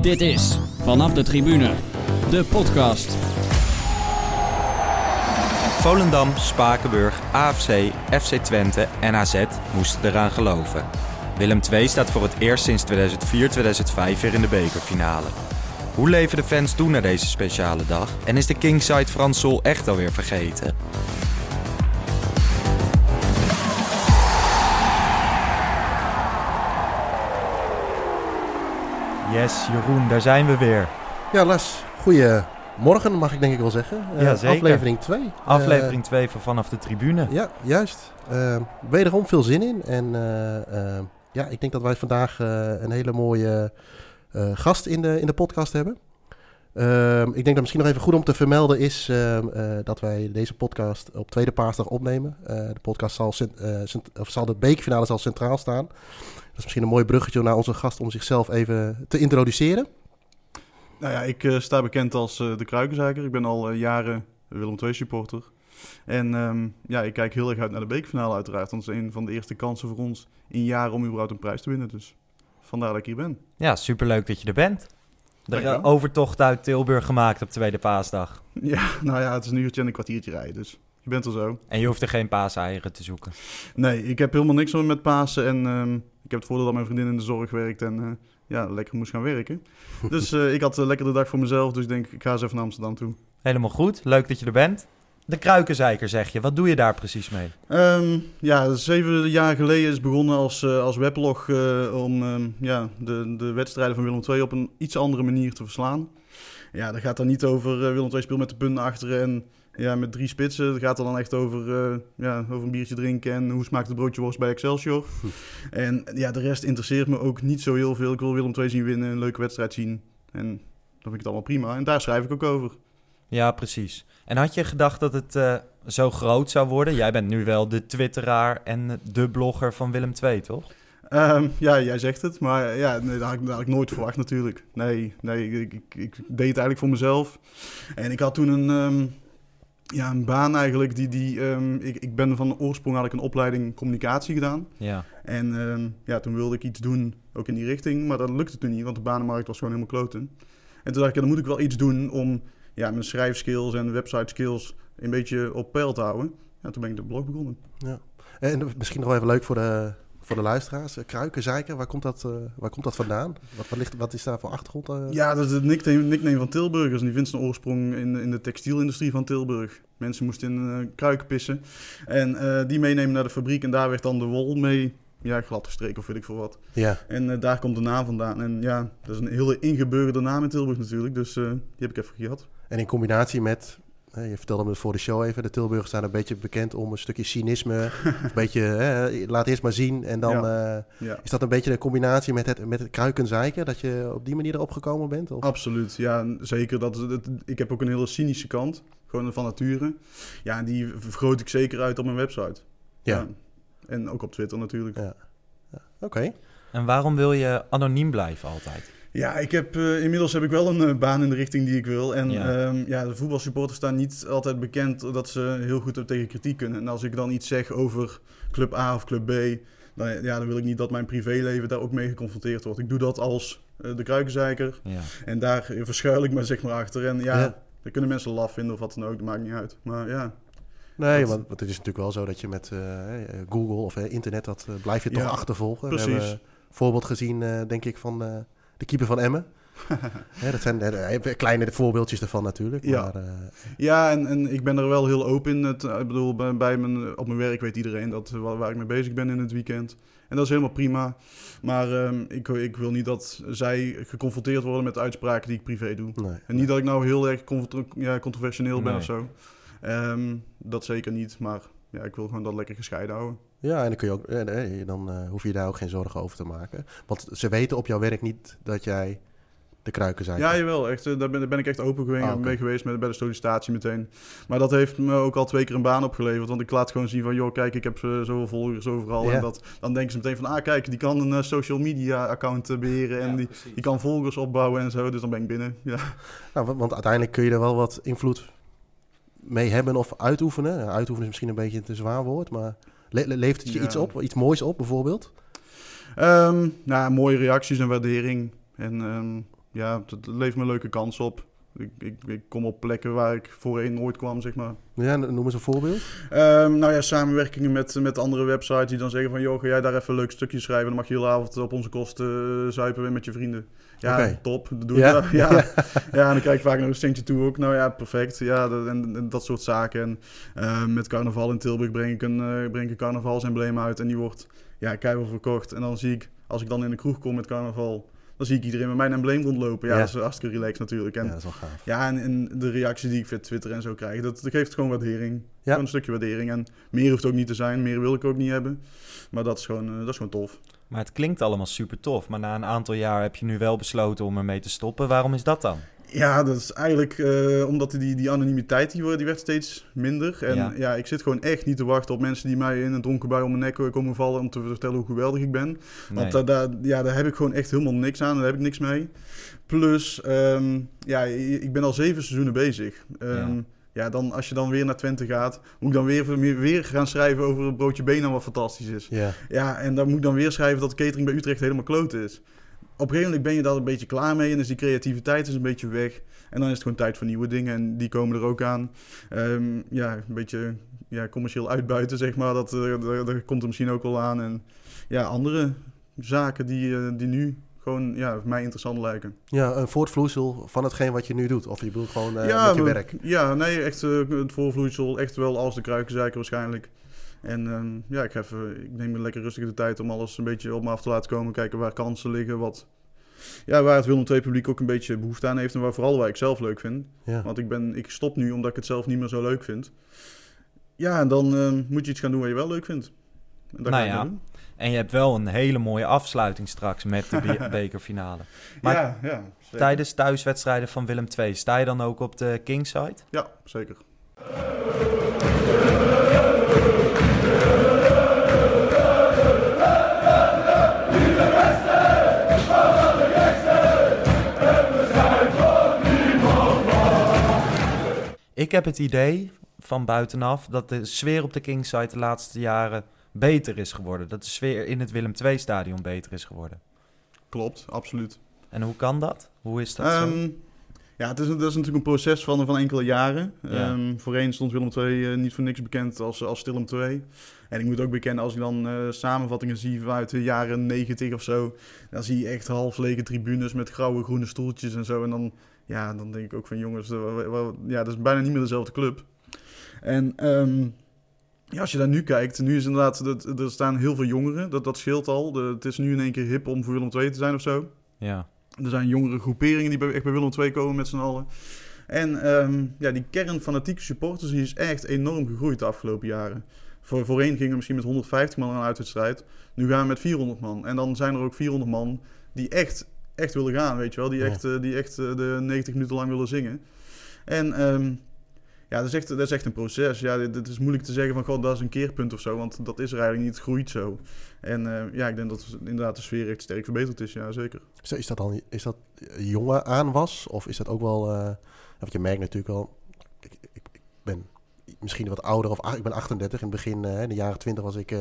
Dit is Vanaf de Tribune, de podcast. Volendam, Spakenburg, AFC, FC Twente en AZ moesten eraan geloven. Willem II staat voor het eerst sinds 2004-2005 weer in de bekerfinale. Hoe leven de fans toe naar deze speciale dag? En is de Kingside Frans Sol echt alweer vergeten? Yes, Jeroen, daar zijn we weer. Ja, Les, goedemorgen mag ik denk ik wel zeggen. Uh, Ja, zeker. Aflevering 2. Aflevering 2 van Vanaf de Tribune. ja, juist. Uh, wederom veel zin in. En eh, eh, ja, ik denk dat wij vandaag eh, een hele mooie eh, gast in de, in de podcast hebben. Ehm, ik denk dat misschien nog even goed om te vermelden is ehm, eh, dat wij deze podcast op tweede paasdag opnemen. Eh, de podcast zal, cent- eh, cent- of zal de bekerfinale zal centraal staan. Is misschien een mooi bruggetje naar onze gast om zichzelf even te introduceren. Nou ja, ik eh, sta bekend als eh, de Kruikenzeiker. Ik ben al eh, jaren Willem II supporter. En ehm, ja, ik kijk heel erg uit naar de bekerfinale uiteraard. Want dat is een van de eerste kansen voor ons in jaren om überhaupt een prijs te winnen. Dus vandaar dat ik hier ben. Ja, superleuk dat je er bent. De overtocht uit Tilburg gemaakt op tweede paasdag. Ja, nou ja, het is een uurtje en een kwartiertje rijden. Dus je bent er zo. En je hoeft er geen paaseieren te zoeken. Nee, ik heb helemaal niks met Pasen. En ehm, ik heb het voordeel dat mijn vriendin in de zorg werkt en eh, ja, lekker moest gaan werken. dus eh, ik had een lekkere dag voor mezelf. Dus ik denk, ik ga eens even naar Amsterdam toe. Helemaal goed, leuk dat je er bent. De kruikenzeiker zeg je, wat doe je daar precies mee? Ehm, ja, zeven jaar geleden is begonnen als, eh, als weblog eh, om ehm, ja, de, de wedstrijden van Willem II op een iets andere manier te verslaan. Ja, dat gaat dan niet over eh, Willem II speelt met de punten achteren en ja, met drie spitsen. Het gaat er dan echt over, eh, ja, over een biertje drinken en hoe smaakt het broodje worst bij Excelsior. en ja, de rest interesseert me ook niet zo heel veel. Ik wil Willem II zien winnen, een leuke wedstrijd zien en dan vind ik het allemaal prima. En daar schrijf ik ook over. Ja, precies. En had je gedacht dat het eh, zo groot zou worden? Jij bent nu wel de twitteraar en de blogger van Willem II, toch? Ehm, ja, jij zegt het, maar ja, nee, dat, had ik, dat had ik nooit verwacht natuurlijk. Nee, nee ik, ik, ik deed het eigenlijk voor mezelf. En ik had toen een, ehm, ja, een baan eigenlijk. Die, die, ehm, ik, ik ben van oorsprong had ik een opleiding communicatie gedaan. Ja. En ehm, ja, toen wilde ik iets doen, ook in die richting. Maar dat lukte toen niet, want de banenmarkt was gewoon helemaal kloten. En toen dacht ik, ja, dan moet ik wel iets doen om ja, mijn schrijfskills en website skills een beetje op peil te houden. Ja, toen ben ik de blog begonnen. En misschien nog wel even leuk voor de, voor de luisteraars. Eh, Kruiken, zeiken, waar komt dat, eh, waar komt dat vandaan? Wat, wat, ligt, wat is daar voor achtergrond? eh? Ja, dat is het nickname, nickname van Tilburgers. En die vindt zijn oorsprong in, in de textielindustrie van Tilburg. Mensen moesten in eh kruiken pissen. En die meenemen naar de fabriek. En daar werd dan de wol mee ja, glad gestreken of weet ik veel wat. Ja, En daar komt de naam vandaan. En ja, dat is een hele ingebeurde naam in Tilburg natuurlijk. Dus die heb ik even gehad. en in combinatie met, je vertelde me voor de show even, de Tilburgers staan een beetje bekend om een stukje cynisme. een beetje, eh, laat eerst maar zien. En dan eh, Ja. is dat een beetje de combinatie met het, met het kruiken zeiken, dat je op die manier erop gekomen bent? Of? Absoluut, ja, zeker. Dat, dat, ik heb ook een hele cynische kant, gewoon van nature. Ja, en die vergroot ik zeker uit op mijn website. Ja. En ook op Twitter natuurlijk. Ja. Oké. En waarom wil je anoniem blijven altijd? Ja, ik heb, eh, inmiddels heb ik wel een eh, baan in de richting die ik wil. En Ja. ja. ja, de voetbalsupporters staan niet altijd bekend dat ze heel goed tegen kritiek kunnen. En als ik dan iets zeg over club A of club B, dan, ja, dan wil ik niet dat mijn privéleven daar ook mee geconfronteerd wordt. Ik doe dat als eh, de kruikenzeiker. Ja. En daar verschuil ik me zeg maar achter. En ja, Ja. dan kunnen mensen laf vinden of wat dan ook, dat maakt niet uit. Maar ja, Nee, want, want het is natuurlijk wel zo dat je met Google of internet, dat eh, blijf je toch Ja, achtervolgen. precies. We hebben een voorbeeld gezien, eh, denk ik, van eh, de keeper van Emmen. Dat zijn kleine voorbeeldjes ervan natuurlijk. Ja. Maar, eh, Ja, en, en ik ben er wel heel open in. Het, ik bedoel, bij, bij mijn, op mijn werk weet iedereen dat, waar, waar ik mee bezig ben in het weekend. En dat is helemaal prima. Maar ehm, ik, ik wil niet dat zij geconfronteerd worden met uitspraken die ik privé doe. nee. En niet dat ik nou heel erg contro- ja, controversieel ben of zo. Ehm, dat zeker niet, maar ja, ik wil gewoon dat lekker gescheiden houden. Ja, en dan, kun je ook, eh, nee, dan eh, hoef je daar ook geen zorgen over te maken. Want ze weten op jouw werk niet dat jij de kruiken zijn. Ja, jawel. Echt, eh, daar, ben, daar ben ik echt open geweest, Ah, mee geweest met, bij de sollicitatie meteen. Maar dat heeft me ook al twee keer een baan opgeleverd. Want ik laat gewoon zien van, joh, kijk, ik heb zoveel volgers overal. Ja. En dat, dan denken ze meteen van, ah, kijk, die kan een social media account eh, beheren. En die, die kan volgers opbouwen en zo. Dus dan ben ik binnen. Ja, Nou, want, uiteindelijk kun je er wel wat invloed mee hebben of uitoefenen. Uitoefenen is misschien een beetje een te zwaar woord, maar le- le- levert het je Ja. iets op? Iets moois op bijvoorbeeld? Ehm, nou, mooie reacties en waardering. En ehm, ja, het levert me leuke kansen op. Ik, ik, ik, kom op plekken waar ik voorheen nooit kwam, zeg maar. Ja, noem eens een voorbeeld. Um, nou ja, samenwerkingen met, met andere websites die dan zeggen van... joh, ga jij daar even een leuk stukje schrijven... dan mag je heel avond op onze kosten uh, zuipen met je vrienden. Ja, okay. top. Dat doe ja? je ja. ja, en dan krijg ik vaak nog een centje toe ook. Nou ja, perfect. Ja, dat, en, en, dat soort zaken. En uh, met carnaval in Tilburg breng ik een, uh, breng ik een carnavalsembleem uit... en die wordt ja, keihard verkocht. En dan zie ik, als ik dan in de kroeg kom met carnaval dan zie ik iedereen met mijn embleem rondlopen. Ja, dat is hartstikke relaxed natuurlijk. En, ja, dat is wel gaaf. Ja, en, en, de reacties die ik via Twitter en zo krijg, dat, dat geeft gewoon waardering. Ja. Gewoon een stukje waardering. En meer hoeft ook niet te zijn, meer wil ik ook niet hebben. Maar dat is gewoon, uh, dat is gewoon tof. Maar het klinkt allemaal super tof. Maar na een aantal jaar heb je nu wel besloten om ermee te stoppen. Waarom is dat dan? Ja, dat is eigenlijk uh, omdat die, die anonimiteit die, die werd steeds minder. En ja. ik zit gewoon echt niet te wachten op mensen die mij in een dronken bui om mijn nek komen vallen om te vertellen hoe geweldig ik ben. Want daar, ja, daar heb ik gewoon echt helemaal niks aan. Daar heb ik niks mee. Plus, um, ja, ik ben al zeven seizoenen bezig. Um, ja. ja. dan als je dan weer naar Twente gaat, moet ik dan weer, weer gaan schrijven over het broodje benen wat fantastisch is. Ja. ja, en dan moet ik dan weer schrijven dat de catering bij Utrecht helemaal kloot is op een gegeven moment ben je daar een beetje klaar mee. En dus die creativiteit is een beetje weg. En dan is het gewoon tijd voor nieuwe dingen. En die komen er ook aan. Um, ja, een beetje ja, commercieel uitbuiten, zeg maar. Dat, uh, dat, dat, komt er misschien ook wel aan. En ja, andere zaken die, uh, die nu gewoon ja, mij interessant lijken. Ja, een voortvloeisel van hetgeen wat je nu doet. Of je bedoelt gewoon uh, ja, met je werk. Ja, nee, echt het voorvloeisel. Echt wel als de kruikenzeiker waarschijnlijk. En um, ja, ik, even, ik neem me lekker rustig de tijd om alles een beetje op me af te laten komen. Kijken waar kansen liggen, wat, ja, waar het Willem II publiek ook een beetje behoefte aan heeft. En waar vooral waar ik zelf leuk vind. Ja. Want ik, ben, ik stop nu omdat ik het zelf niet meer zo leuk vind. Ja, en dan uh, moet je iets gaan doen wat je wel leuk vindt. En dat nou ja, doen. en je hebt wel een hele mooie afsluiting straks met de be bekerfinale. Maar ja, ja, tijdens thuiswedstrijden van Willem II, sta je dan ook op de Kingside? Ja, zeker. Ik heb het idee van buitenaf dat de sfeer op de Kingside de laatste jaren beter is geworden. Dat de sfeer in het Willem II-stadion beter is geworden. Klopt, absoluut. En hoe kan dat? Hoe is dat um, zo? Ehm, ja, het is, dat is natuurlijk een proces van, van enkele jaren. Ja. Um, voorheen stond Willem II uh, niet voor niks bekend als, als Stilum 2. En ik moet ook bekennen, als ik dan uh, samenvattingen zie vanuit de jaren 90 of zo... dan zie je echt half lege tribunes met grauwe groene stoeltjes en zo. En dan ja, dan denk ik ook van jongens, ja, dat is bijna niet meer dezelfde club. En um, ja, als je daar nu kijkt, nu is inderdaad, dat, er staan heel veel jongeren, dat, dat scheelt al. De, het is nu in één keer hip om voor Willem II te zijn of zo. Ja. Er zijn jongere groeperingen die bij, echt bij Willem II komen met z'n allen. En um, ja, die kern fanatieke supporters die is echt enorm gegroeid de afgelopen jaren. Voor, voorheen gingen we misschien met 150 man aan uitwedstrijd. Nu gaan we met 400 man. En dan zijn er ook 400 man die echt echt willen gaan, weet je wel. Die echt, uh, die echt uh, de 90 minuten lang willen zingen. En um, ja, dat is, echt, dat is echt een proces. Ja, dit, dit, is moeilijk te zeggen van, god, dat is een keerpunt of zo. Want dat is er eigenlijk niet. Het groeit zo. En uh, ja, ik denk dat inderdaad de sfeer echt sterk verbeterd is. Ja, zeker. Is, dat dan is dat jonge aanwas? Of is dat ook wel... want je merkt natuurlijk wel... Ik, ik, ik, ben misschien wat ouder. Of ik ben 38. In het begin, in de jaren 20 was ik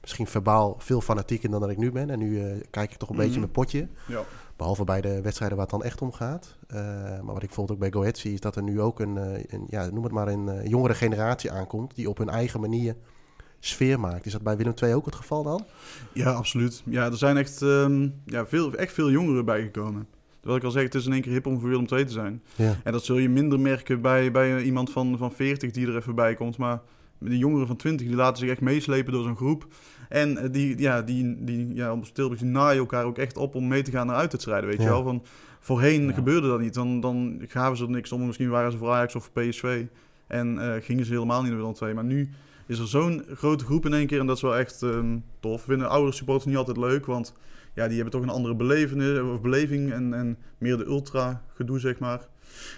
misschien verbaal veel fanatieker dan dat ik nu ben. En nu kijk ik toch een mm beetje mijn potje. Ja. Behalve bij de wedstrijden waar het dan echt om gaat. Uh, maar wat ik bijvoorbeeld ook bij Goethe zie, is dat er nu ook een, een ja, noem het maar een uh, jongere generatie aankomt. die op hun eigen manier sfeer maakt. Is dat bij Willem II ook het geval dan? Ja, absoluut. Ja, er zijn echt, um, ja, veel, echt veel jongeren bijgekomen. Terwijl ik al zeg, het is in één keer hip om voor Willem II te zijn. Ja. En dat zul je minder merken bij, bij iemand van, van 40 die er even bij komt. Maar de jongeren van 20 die laten zich echt meeslepen door zo'n groep. En die, ja, die, die, ja, op Tilburg naaien elkaar ook echt op om mee te gaan naar uitwedstrijden, weet ja. je wel. Van, voorheen ja. gebeurde dat niet. Dan, dan gaven ze er niks om. Misschien waren ze voor Ajax of voor PSV. En uh, gingen ze helemaal niet naar Willem II. Maar nu is er zo'n grote groep in één keer. En dat is wel echt um, tof. Vinden oudere supporters niet altijd leuk. Want ja, die hebben toch een andere belevenis, of beleving. En, en meer de ultra gedoe, zeg maar.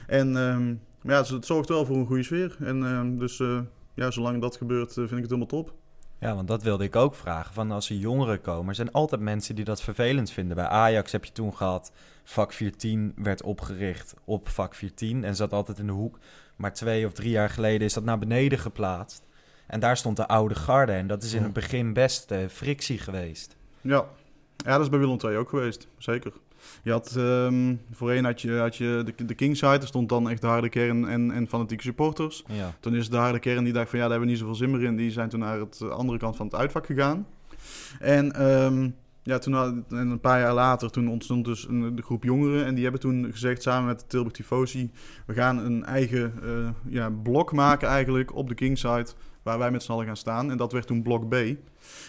En um, ja, het zorgt wel voor een goede sfeer. En um, dus uh, ja, zolang dat gebeurt, vind ik het helemaal top. Ja, want dat wilde ik ook vragen. Van als er jongeren komen, er zijn altijd mensen die dat vervelend vinden. Bij Ajax heb je toen gehad, vak 14 werd opgericht op vak 14 en zat altijd in de hoek. Maar twee of drie jaar geleden is dat naar beneden geplaatst. En daar stond de oude garde en dat is in het begin best uh, frictie geweest. Ja. ja, dat is bij Willem II ook geweest, zeker. Je had, ehm, voorheen had je, had je de, de Kingside, er stond dan echt de harde kern en, en fanatieke supporters. Ja. Toen is de harde kern die dacht van ja, daar hebben we niet zoveel zin meer in. Die zijn toen naar het eh, andere kant van het uitvak gegaan. En ehm, ja, toen, had- en een paar jaar later, toen ontstond dus een, de groep jongeren. En die hebben toen gezegd samen met de Tilburg Tifosi... we gaan een eigen eh, ja, blok maken eigenlijk op de Kingside... waar wij met z'n allen gaan staan. En dat werd toen blok B.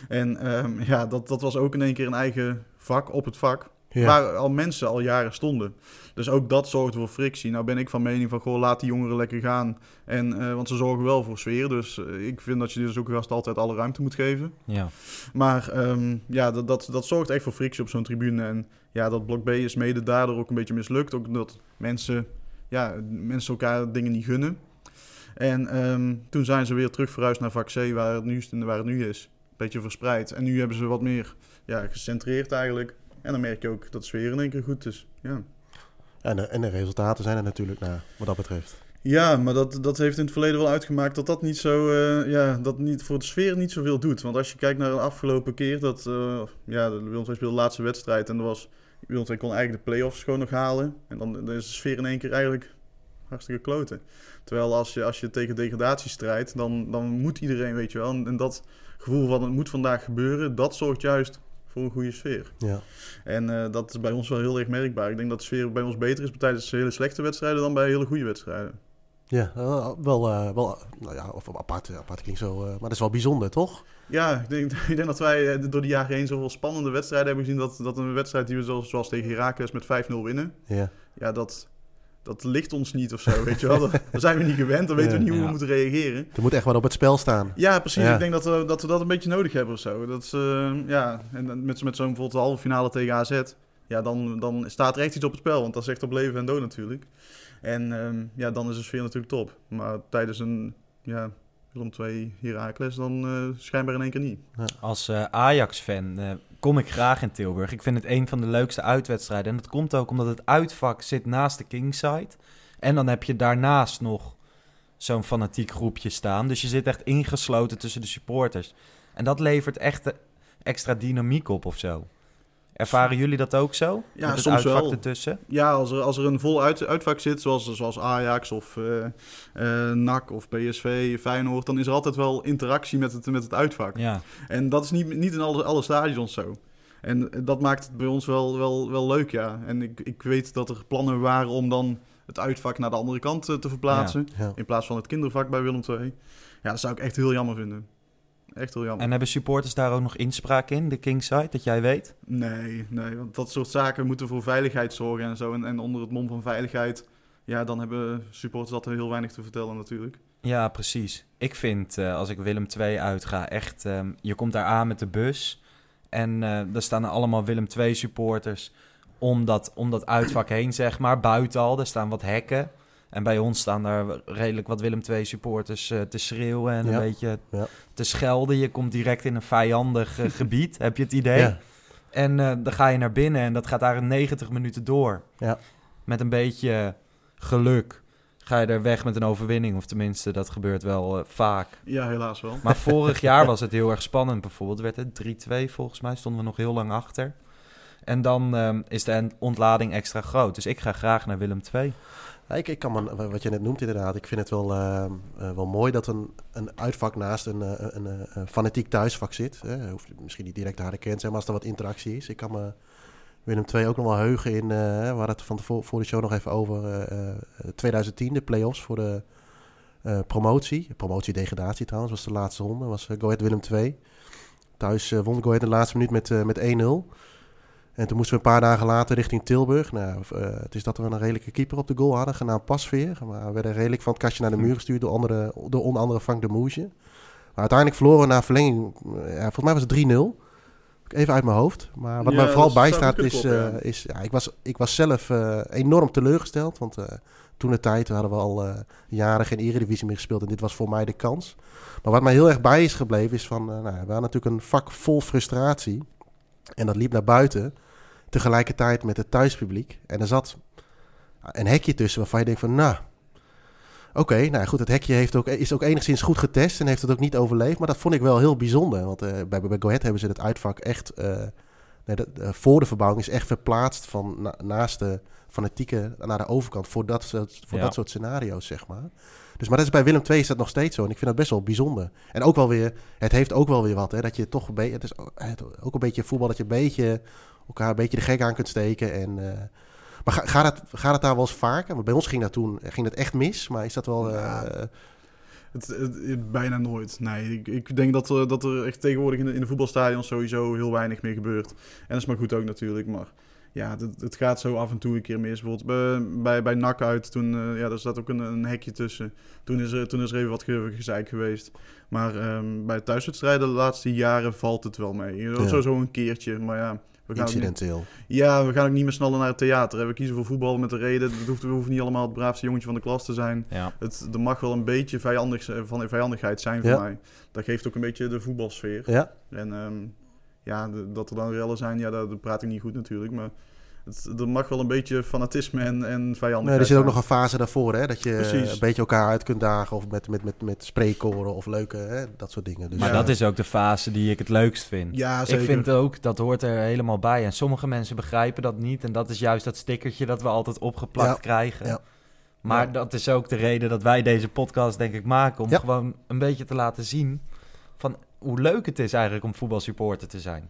En ehm, ja, dat, dat was ook in één keer een eigen vak op het vak... Ja. Waar al mensen al jaren stonden. Dus ook dat zorgde voor frictie. Nou ben ik van mening van, goh, laat die jongeren lekker gaan. En, eh, want ze zorgen wel voor sfeer. Dus eh, ik vind dat je dus ook gast altijd alle ruimte moet geven. Ja. Maar ehm, ja, dat, dat, dat zorgt echt voor frictie op zo'n tribune. En ja, dat blok B is mede daardoor ook een beetje mislukt. Ook dat mensen, ja, mensen elkaar dingen niet gunnen. En ehm, toen zijn ze weer terug verhuisd naar vak C, waar het nu, waar het nu is. Een beetje verspreid. En nu hebben ze wat meer ja, gecentreerd eigenlijk. En dan merk je ook dat de sfeer in één keer goed is. Ja. En, de, en de resultaten zijn er natuurlijk naar, wat dat betreft. Ja, maar dat, dat heeft in het verleden wel uitgemaakt dat dat niet zo, eh, ja, dat niet voor de sfeer niet zoveel doet. Want als je kijkt naar de afgelopen keer dat, eh ja, de Willem II speelde de laatste wedstrijd en er was, Willem II kon eigenlijk de play-offs gewoon nog halen. En dan, dan is de sfeer in één keer eigenlijk hartstikke kloten. Terwijl als je, als je tegen degradatie strijdt, dan, dan moet iedereen, weet je wel. En, en dat gevoel van het moet vandaag gebeuren, dat zorgt juist voor een goede sfeer. Ja. En eh, dat is bij ons wel heel erg merkbaar. Ik denk dat de sfeer bij ons beter is tijdens hele slechte wedstrijden dan bij hele goede wedstrijden. Ja, eh, wel, eh, wel nou ja, of apart, apart klinkt zo, maar dat is wel bijzonder, toch? Ja, ik denk, ik denk dat wij door de jaren heen zoveel spannende wedstrijden hebben gezien. Dat, dat een wedstrijd die we zoals, zoals tegen Heracles met 5-0 winnen. Ja. Ja, dat, dat ligt ons niet of zo, weet je wel. Dat, zijn we niet gewend, dan weten we niet hoe Ja. we moeten reageren. Er moet echt wat op het spel staan. Ja, precies. Ja. Ik denk dat we, dat we dat een beetje nodig hebben of zo. Dat, is, eh, ja, en met, met zo'n bijvoorbeeld de halve finale tegen AZ. Ja, dan, dan staat er echt iets op het spel. Want dat is echt op leven en dood natuurlijk. En ehm, ja, dan is de sfeer natuurlijk top. Maar tijdens een ja, Willem 2 Heracles dan eh, schijnbaar in één keer niet. Als eh, Ajax-fan eh, kom ik graag in Tilburg. Ik vind het een van de leukste uitwedstrijden. En dat komt ook omdat het uitvak zit naast de Kingside. En dan heb je daarnaast nog zo'n fanatiek groepje staan. Dus je zit echt ingesloten tussen de supporters. En dat levert echt extra dynamiek op of zo. Ervaren jullie dat ook zo? Ja, Met het soms uitvak wel. ertussen? Ja, als er, als er een vol uit, uitvak zit, zoals, zoals Ajax of eh eh, NAC of PSV, Feyenoord, dan is er altijd wel interactie met het, met het uitvak. Ja. En dat is niet, niet in alle, alle stadions zo. En dat maakt het bij ons wel, wel, wel leuk, ja. En ik, ik weet dat er plannen waren om dan het uitvak naar de andere kant eh, te verplaatsen. Ja. In plaats van het kindervak bij Willem II. Ja, dat zou ik echt heel jammer vinden. Echt heel jammer. En hebben supporters daar ook nog inspraak in, de Kingside, dat jij weet? Nee, nee, want dat soort zaken moeten voor veiligheid zorgen en zo. En, en onder het mom van veiligheid, ja, dan hebben supporters altijd heel weinig te vertellen natuurlijk. Ja, precies. Ik vind, eh, als ik Willem II uitga, echt... ehm, je komt daar aan met de bus en eh er staan er allemaal Willem II supporters om dat, om dat uitvak heen, zeg maar. Buiten al, er staan wat hekken. En bij ons staan daar redelijk wat Willem II supporters eh, te schreeuwen en Ja. een beetje Ja. te schelden. Je komt direct in een vijandig eh, gebied, heb je het idee? Ja. En eh, dan ga je naar binnen en dat gaat daar in 90 minuten door. Ja. Met een beetje geluk ga je er weg met een overwinning. Of tenminste, dat gebeurt wel vaak. Ja, helaas wel. Maar vorig jaar was het heel erg spannend bijvoorbeeld. Werd het 3-2 volgens mij, stonden we nog heel lang achter. En dan ehm, is de ontlading extra groot. Dus ik ga graag naar Willem II. Ik, ik kan me, wat je net noemt inderdaad, ik vind het wel, eh, eh, wel mooi dat een, een uitvak naast een, eh, een, een, fanatiek thuisvak zit. Hè. Hoeft misschien niet direct de kern te zijn, maar als er wat interactie is. Ik kan me Willem II ook nog wel heugen in, eh, we hadden het van tevoren voor de show nog even over, eh, eh, 2010, de play-offs voor de eh, promotie. Promotie-degradatie trouwens, was de laatste ronde, was Go Ahead Willem II. Thuis eh, won Go Ahead in de laatste minuut met, eh, met 1-0. En toen moesten we een paar dagen later richting Tilburg. Nou, eh, het is dat we een redelijke keeper op de goal hadden, genaamd Pasveer. Maar we werden redelijk van het kastje naar de muur gestuurd door, andere, door onder andere Frank de Moesje. Maar uiteindelijk verloren we na verlenging, eh, ja, volgens mij was het 3-0. Even uit mijn hoofd. Maar wat Ja, mij vooral bijstaat is, eh, ja. is ja, ik, was, ik was zelf enorm teleurgesteld. Want toen de tijd hadden we al eh, jaren geen eredivisie meer gespeeld. En dit was voor mij de kans. Maar wat mij heel erg bij is gebleven is van... nou, we hadden natuurlijk een vak vol frustratie. En dat liep naar buiten. Tegelijkertijd met het thuispubliek. En er zat een hekje tussen waarvan je denkt van... Nou, oké, nou goed, het hekje heeft ook, is ook enigszins goed getest en heeft het ook niet overleefd. Maar dat vond ik wel heel bijzonder. Want eh, bij, bij Go Ahead hebben ze het uitvak echt eh, nee, de, de- voor de verbouwing is echt verplaatst van na- naast de fanatieke naar de overkant voor dat soort, voor Ja. dat soort scenario's, zeg maar. Dus, maar dat is bij Willem II is dat nog steeds zo. En ik vind dat best wel bijzonder. En ook wel weer, het heeft ook wel weer wat, hè, dat je toch een beetje, het is ook een beetje voetbal, dat je een beetje elkaar een beetje de gek aan kunt steken. En, eh, maar ga, gaat, het, gaat het daar wel eens vaker? Want bij ons ging dat toen ging dat echt mis, maar is dat wel... Ja. eh, Het, het- het- bijna nooit. Nee, ik, ik denk dat, er- dat er echt tegenwoordig in de, in de voetbalstadions sowieso heel weinig meer gebeurt. En dat is maar goed ook natuurlijk. Maar ja, het, het gaat zo af en toe een keer mis. Bijvoorbeeld bij, bij, bij NAC uit, toen, eh, ja, daar zat ook een, een hekje tussen. Toen is, er, toen is er even wat ge- gezeik geweest. Maar ehm, bij thuiswedstrijden de laatste jaren valt het wel mee. Ja. Sowieso een keertje, maar ja... We gaan, ook niet, incidenteel. ja, we gaan ook niet meer sneller naar het theater. Hè. We kiezen voor voetbal met de reden. Het hoeft, we hoeven niet allemaal het braafste jongetje van de klas te zijn. Ja. Het, er mag wel een beetje vijandig, van vijandigheid zijn voor Ja. mij. Dat geeft ook een beetje de voetbalsfeer. Ja, En ehm, ja, de- dat er dan rellen zijn, ja, daar praat ik niet goed natuurlijk. Maar het, er mag wel een beetje fanatisme en, en vijandigheid nee, er zit ook nog een fase daarvoor, hè, dat je Precies. een beetje elkaar uit kunt dagen of met, met, met, met spreekkoren of leuke, hè, dat soort dingen. Dus, Maar Ja. dat is ook de fase die ik het leukst vind. Ja, zeker. Ik vind ook, dat hoort er helemaal bij. En sommige mensen begrijpen dat niet. En dat is juist dat stickertje dat we altijd opgeplakt Ja. krijgen. Ja. Maar Ja. dat is ook de reden dat wij deze podcast denk ik maken. Om Ja. gewoon een beetje te laten zien van hoe leuk het is eigenlijk om voetbalsupporter te zijn.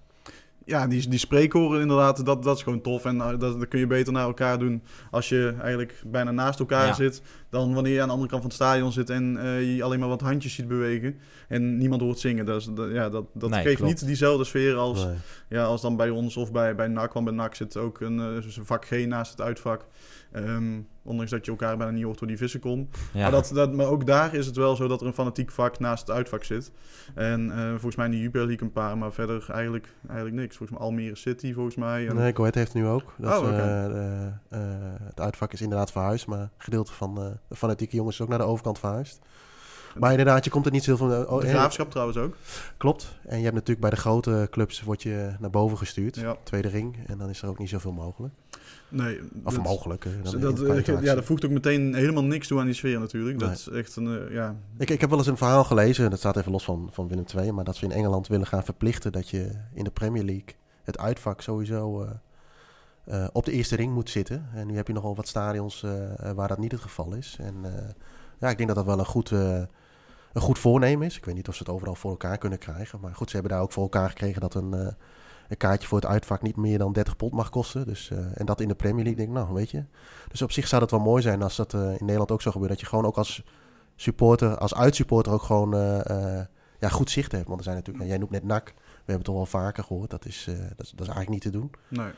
Ja, die, die spreekkoren inderdaad, dat, dat is gewoon tof. En eh, dat, dat kun je beter naar elkaar doen als je eigenlijk bijna naast elkaar Ja. zit... dan wanneer je aan de andere kant van het stadion zit en eh, je alleen maar wat handjes ziet bewegen... en niemand hoort zingen. Dat, is, dat, ja, dat, dat Nee, geeft klopt. niet diezelfde sfeer als, nee. ja, als dan bij ons of bij, bij NAC. Want bij NAC zit ook een, eh, dus een vak G naast het uitvak. Ehm, ondanks dat je elkaar bijna niet hoort door die vissenkom. Ja. Maar, dat, dat, maar ook daar is het wel zo dat er een fanatiek vak naast het uitvak zit. En eh, volgens mij in de Jupiler League een paar, maar verder eigenlijk, eigenlijk niks. Volgens mij Almere City volgens mij. En, Nee, Go Ahead heeft het nu ook. Dat, Oh, oké. eh, eh, het uitvak is inderdaad verhuisd, maar een gedeelte van eh, de fanatieke jongens is ook naar de overkant verhuisd. Maar inderdaad, je komt er niet zo van... oh, de graafschap trouwens ook. Klopt. En je hebt natuurlijk bij de grote clubs word je naar boven gestuurd. Ja. Tweede ring. En dan is er ook niet zoveel mogelijk. Nee, Of dat- mogelijk. eh, dan dat, ja, dat voegt ook meteen helemaal niks toe aan die sfeer natuurlijk. Dat Nee. is echt een, eh, ja... ik, ik heb wel eens een verhaal gelezen, en dat staat even los van, van Willem II, maar dat ze in Engeland willen gaan verplichten dat je in de Premier League het uitvak sowieso eh, op de eerste ring moet zitten. En nu heb je nogal wat stadions waar dat niet het geval is. En ja, ik denk dat dat wel een goed, een goed voornemen is. Ik weet niet of ze het overal voor elkaar kunnen krijgen. Maar goed, ze hebben daar ook voor elkaar gekregen dat een, een kaartje voor het uitvak niet meer dan 30 pond mag kosten. Dus, eh, en dat in de Premier League, denk ik, nou, weet je. Dus op zich zou het wel mooi zijn als dat eh, in Nederland ook zou gebeuren. Dat je gewoon ook als supporter, als uitsupporter ook gewoon eh, ja, goed zicht hebt. Want er zijn natuurlijk, jij noemt net NAC. We hebben het toch wel vaker gehoord. Dat is, dat, is- dat is eigenlijk niet te doen. Nee.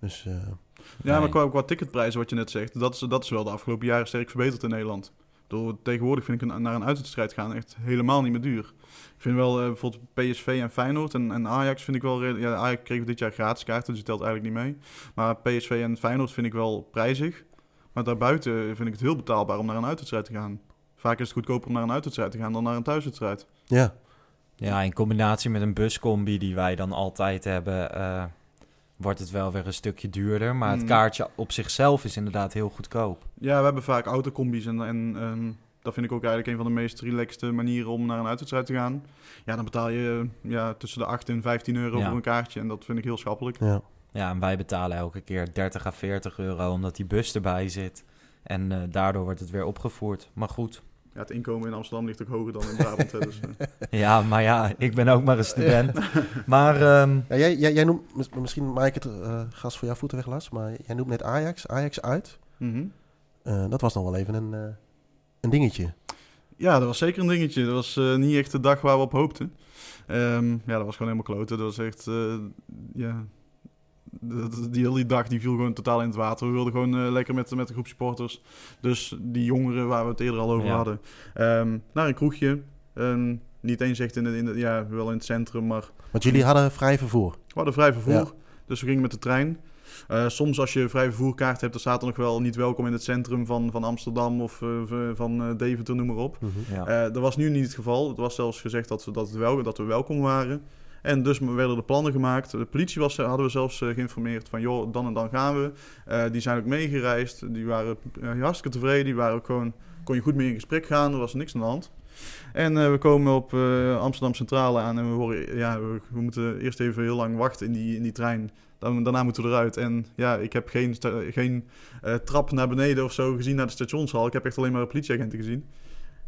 Dus Ja, Nee. maar qua, qua ticketprijzen, wat je net zegt, dat is, dat is wel de afgelopen jaren sterk verbeterd in Nederland. Door tegenwoordig vind ik een, naar een uitwedstrijd gaan echt helemaal niet meer duur. Ik vind wel eh, bijvoorbeeld PSV en Feyenoord en, en Ajax vind ik wel... redelijk- Ja, Ajax kreeg dit jaar gratis kaarten, dus die telt eigenlijk niet mee. Maar PSV en Feyenoord vind ik wel prijzig. Maar daarbuiten vind ik het heel betaalbaar om naar een uitwedstrijd te gaan. Vaak is het goedkoper om naar een uitwedstrijd te gaan dan naar een thuiswedstrijd. ja, Ja, in combinatie met een buscombi die wij dan altijd hebben, eh, wordt het wel weer een stukje duurder. Maar het Mm. kaartje op zichzelf is inderdaad heel goedkoop. Ja, we hebben vaak autocombi's en, en ehm, dat vind ik ook eigenlijk een van de meest relaxte manieren om naar een uitwedstrijd te gaan. Ja, dan betaal je ja, tussen de 8 en 15 euro Ja. voor een kaartje en dat vind ik heel schappelijk. ja. Ja, en wij betalen elke keer 30 à 40 euro omdat die bus erbij zit. En eh, daardoor wordt het weer opgevoerd. Maar goed. Ja, het inkomen in Amsterdam ligt ook hoger dan in Brabant. hè, dus, eh. Ja, maar ja, ik ben ook maar een student. Maar ehm, Ja, jij, jij, jij noemt, mis- misschien maak ik het eh, gas voor jouw voeten weg, Lars. Maar jij noemt net Ajax. Ajax uit. Mhm. Eh, dat was nog wel even een, eh, een dingetje. Ja, dat was zeker een dingetje. Dat was eh, niet echt de dag waar we op hoopten. Ehm, ja, dat was gewoon helemaal kloten. Dat was echt, eh, ja... Die hele dag die viel gewoon totaal in het water. We wilden gewoon eh, lekker met, met een groep supporters. Dus die jongeren waar we het eerder al over Ja. hadden. ehm, naar een kroegje. Ehm, niet eens echt in het, in het, ja, wel in het centrum, maar Want jullie hadden vrij vervoer. we hadden vrij vervoer. Ja. Dus we gingen met de trein. Eh, soms als je vrij vervoerkaart hebt, dan staat er nog wel niet welkom in het centrum van, van Amsterdam of eh, v- van eh, Deventer, noem maar op. ja. Eh, dat was nu niet het geval. Het was zelfs gezegd dat, we, dat, wel, dat we welkom waren. En dus werden er plannen gemaakt. De politie was, hadden we zelfs eh, geïnformeerd van... joh, dan en dan gaan we. Eh, die zijn ook meegereisd. Die waren eh, hartstikke tevreden. Die waren ook gewoon... kon je goed mee in gesprek gaan. Er was niks aan de hand. En we komen op Amsterdam Centrale aan... en we horen... ja, we, moeten eerst even heel lang wachten in die, in die trein... Dan, daarna moeten we eruit. En ja, ik heb geen, geen trap naar beneden of zo gezien naar de stationshal. Ik heb echt alleen maar politieagenten gezien.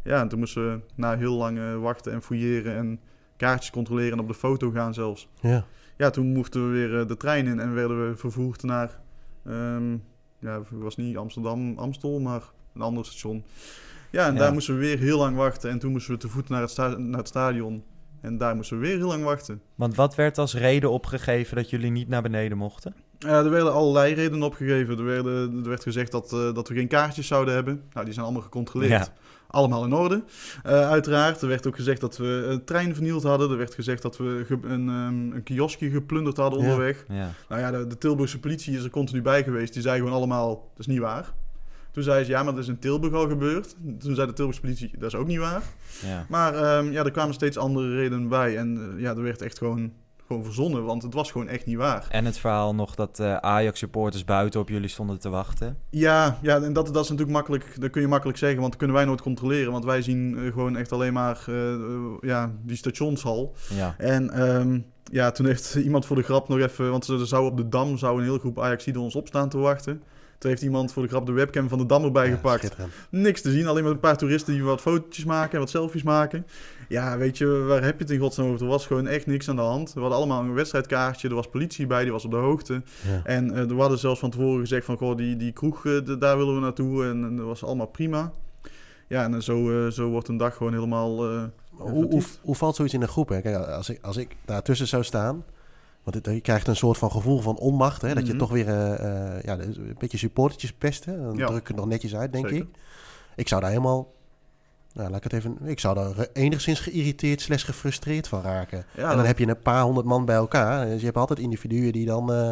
Ja, en toen moesten we na heel lang wachten en fouilleren en kaartjes controleren en op de foto gaan zelfs. Ja. Ja, toen mochten we weer eh, de trein in en werden we vervoerd naar, ehm, ja, het was niet Amsterdam, Amstel, maar een ander station. Ja, en Ja. daar moesten we weer heel lang wachten. En toen moesten we te voet naar het, naar het stadion. En daar moesten we weer heel lang wachten. Want wat werd als reden opgegeven dat jullie niet naar beneden mochten? Eh, er werden allerlei redenen opgegeven. Er, werden, er werd gezegd dat, eh, dat we geen kaartjes zouden hebben. Nou, die zijn allemaal gecontroleerd. Ja. Allemaal in orde, eh, uiteraard. Er werd ook gezegd dat we een trein vernield hadden. Er werd gezegd dat we een, ehm, een kioskje geplunderd hadden onderweg. Ja. Nou ja, de, de Tilburgse politie is er continu bij geweest. Die zei gewoon allemaal, dat is niet waar. Toen zei ze, ja, maar dat is in Tilburg al gebeurd. Toen zei de Tilburgse politie, dat is ook niet waar. Ja. Maar ehm, ja, er kwamen steeds andere redenen bij. En eh, ja, er werd echt gewoon, gewoon verzonnen, want het was gewoon echt niet waar. En het verhaal nog dat eh, Ajax-supporters buiten op jullie stonden te wachten. Ja, ja en dat, dat is natuurlijk makkelijk, dat kun je makkelijk zeggen, want dat kunnen wij nooit controleren. Want wij zien eh, gewoon echt alleen maar eh, ja, die stationshal. Ja. En ehm, ja, toen heeft iemand voor de grap nog even, want er zou op de Dam zou een hele groep Ajaxiden ons op staan te wachten. Toen heeft iemand voor de grap de webcam van de Dam erbij Ja, gepakt. Niks te zien, alleen maar een paar toeristen die wat fotootjes maken en wat selfies maken. Ja, weet je, waar heb je het in godsnaam over? Er was gewoon echt niks aan de hand. We hadden allemaal een wedstrijdkaartje, er was politie bij, die was op de hoogte. Ja. En eh, we hadden zelfs van tevoren gezegd van, goh, die, die kroeg, eh, daar willen we naartoe. En, en dat was allemaal prima. Ja, en zo, eh, zo wordt een dag gewoon helemaal... eh, Hoe, hoe, hoe valt zoiets in een groep? Hè? Kijk, als ik, als ik daartussen zou staan... Want het- je krijgt een soort van gevoel van onmacht. Hè? Dat je Mhm. toch weer eh, eh, ja, een beetje supportertjes pesten. Dan Ja. druk ik het nog netjes uit, denk Zeker. ik. Ik zou daar helemaal... Nou, laat ik het even... Ik zou daar enigszins geïrriteerd slash gefrustreerd van raken. Ja, en dan dat- heb je een paar honderd man bij elkaar. Dus je hebt altijd individuen die dan... eh,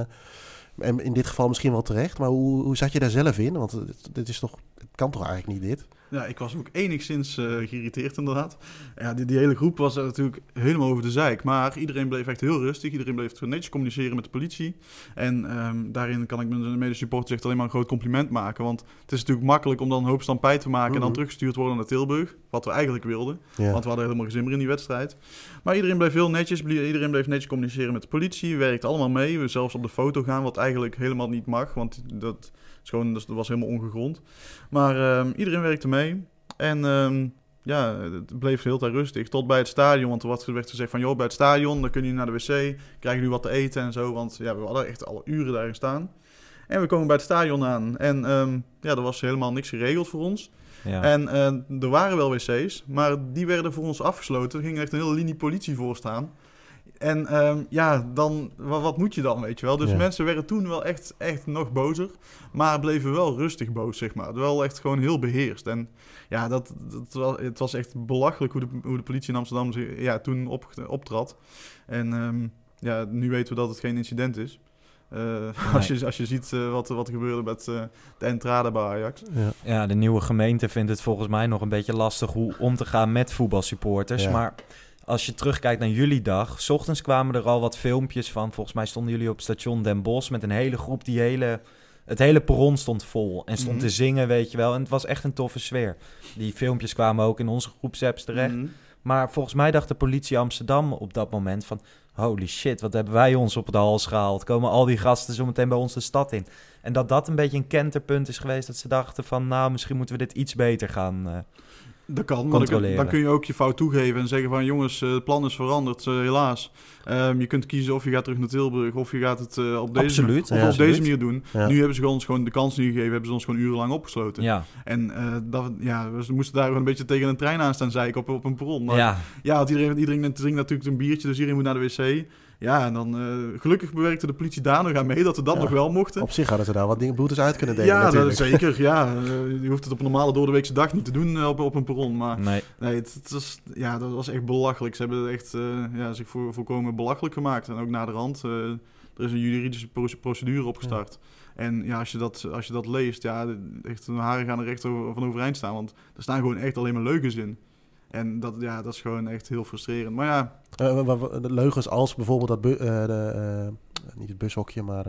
en in dit geval misschien wel terecht. Maar hoe, hoe zat je daar zelf in? Want dit is toch, het kan toch eigenlijk niet dit? Ja, ik was ook enigszins eh, geïrriteerd inderdaad. Ja, die, die hele groep was er natuurlijk helemaal over de zeik. Maar iedereen bleef echt heel rustig. Iedereen bleef netjes communiceren met de politie. En ehm, daarin kan ik mijn medesupporters echt alleen maar een groot compliment maken. Want het is natuurlijk makkelijk om dan een hoop stampij te maken... en dan teruggestuurd worden naar Tilburg. Wat we eigenlijk wilden. Ja. Want we hadden helemaal geen zin meer in die wedstrijd. Maar iedereen bleef heel netjes. Iedereen bleef netjes communiceren met de politie. Werkte allemaal mee. We zelfs op de foto gaan, wat eigenlijk helemaal niet mag. Want dat, is gewoon, dat was helemaal ongegrond. Maar ehm, iedereen werkte mee. En ehm, ja, het bleef heel tijd rustig. Tot bij het stadion. Want er werd- gezegd van... joh, bij het stadion, dan kunnen jullie naar de wc. Krijgen jullie wat te eten en zo. Want ja, we hadden echt al uren daarin staan. En we komen bij het stadion aan. En ehm, ja, er was helemaal niks geregeld voor ons. Ja. En eh, er waren wel wc's, maar die werden voor ons afgesloten. Er ging echt een hele linie politie voor staan. En ehm, ja, dan, wa- wat moet je dan, weet je wel? Dus Ja. mensen werden toen wel echt, echt nog bozer, maar bleven wel rustig boos, zeg maar. Wel echt gewoon heel beheerst. En ja, dat, dat, was- het was echt belachelijk hoe de, hoe de politie in Amsterdam zich, ja, toen op, optrad. En ehm, ja, nu weten we dat het geen incident is. Eh, als, je, als je ziet eh, wat, wat er gebeurde met eh, de entrade bij Ajax. Ja. Ja, de nieuwe gemeente vindt het volgens mij nog een beetje lastig hoe om te gaan met voetbalsupporters. Ja. Maar als je terugkijkt naar jullie dag, 's ochtends kwamen er al wat filmpjes van. Volgens mij stonden jullie op station Den Bosch met een hele groep. Die hele, het hele perron stond vol en stond Mhm. te zingen, weet je wel. En het was echt een toffe sfeer. Die filmpjes kwamen ook in onze groepsapps terecht. Mhm. Maar volgens mij dacht de politie Amsterdam op dat moment van... holy shit, wat hebben wij ons op de hals gehaald? Komen al die gasten zo meteen bij ons de stad in? En dat dat een beetje een kenterpunt is geweest... dat ze dachten van, nou, misschien moeten we dit iets beter gaan... eh, Dat kan, maar dan, kun je ook je fout toegeven en zeggen van jongens, eh, het plan is veranderd, eh, helaas. Ehm, je kunt kiezen of je gaat terug naar Tilburg of je gaat het eh, op, deze, Absoluut, of ja, op absoluut. deze manier doen. Ja. Nu hebben ze ons gewoon de kans niet gegeven, hebben ze ons gewoon urenlang opgesloten. ja, En dat, ja, we moesten daar gewoon een beetje tegen een trein aan staan zeiken op, op een perron. Maar ja, ja, want iedereen, iedereen drinkt natuurlijk een biertje, dus iedereen moet naar de wc. Ja, en dan eh, gelukkig bewerkte de politie daar nog aan mee dat we dat Ja. nog wel mochten. Op zich hadden ze daar wat dingen, boetes uit kunnen delen ja, dat, zeker. Ja, Eh, je hoeft het op een normale doordeweekse dag niet te doen eh, op, op een perron. Maar nee. Nee, het, het was, ja, dat was echt belachelijk. Ze hebben echt eh, ja, zich voor, volkomen belachelijk gemaakt. En ook na de rand, eh, er is een juridische pro- procedure opgestart. En ja, als je dat, als je dat leest, ja, echt, de haren gaan er echt over, van overeind staan. Want er staan gewoon echt alleen maar leugens in. En dat, ja, dat is gewoon echt heel frustrerend. Maar ja, Eh, de leugens als bijvoorbeeld dat... bu- eh, de, eh, niet het bushokje, maar...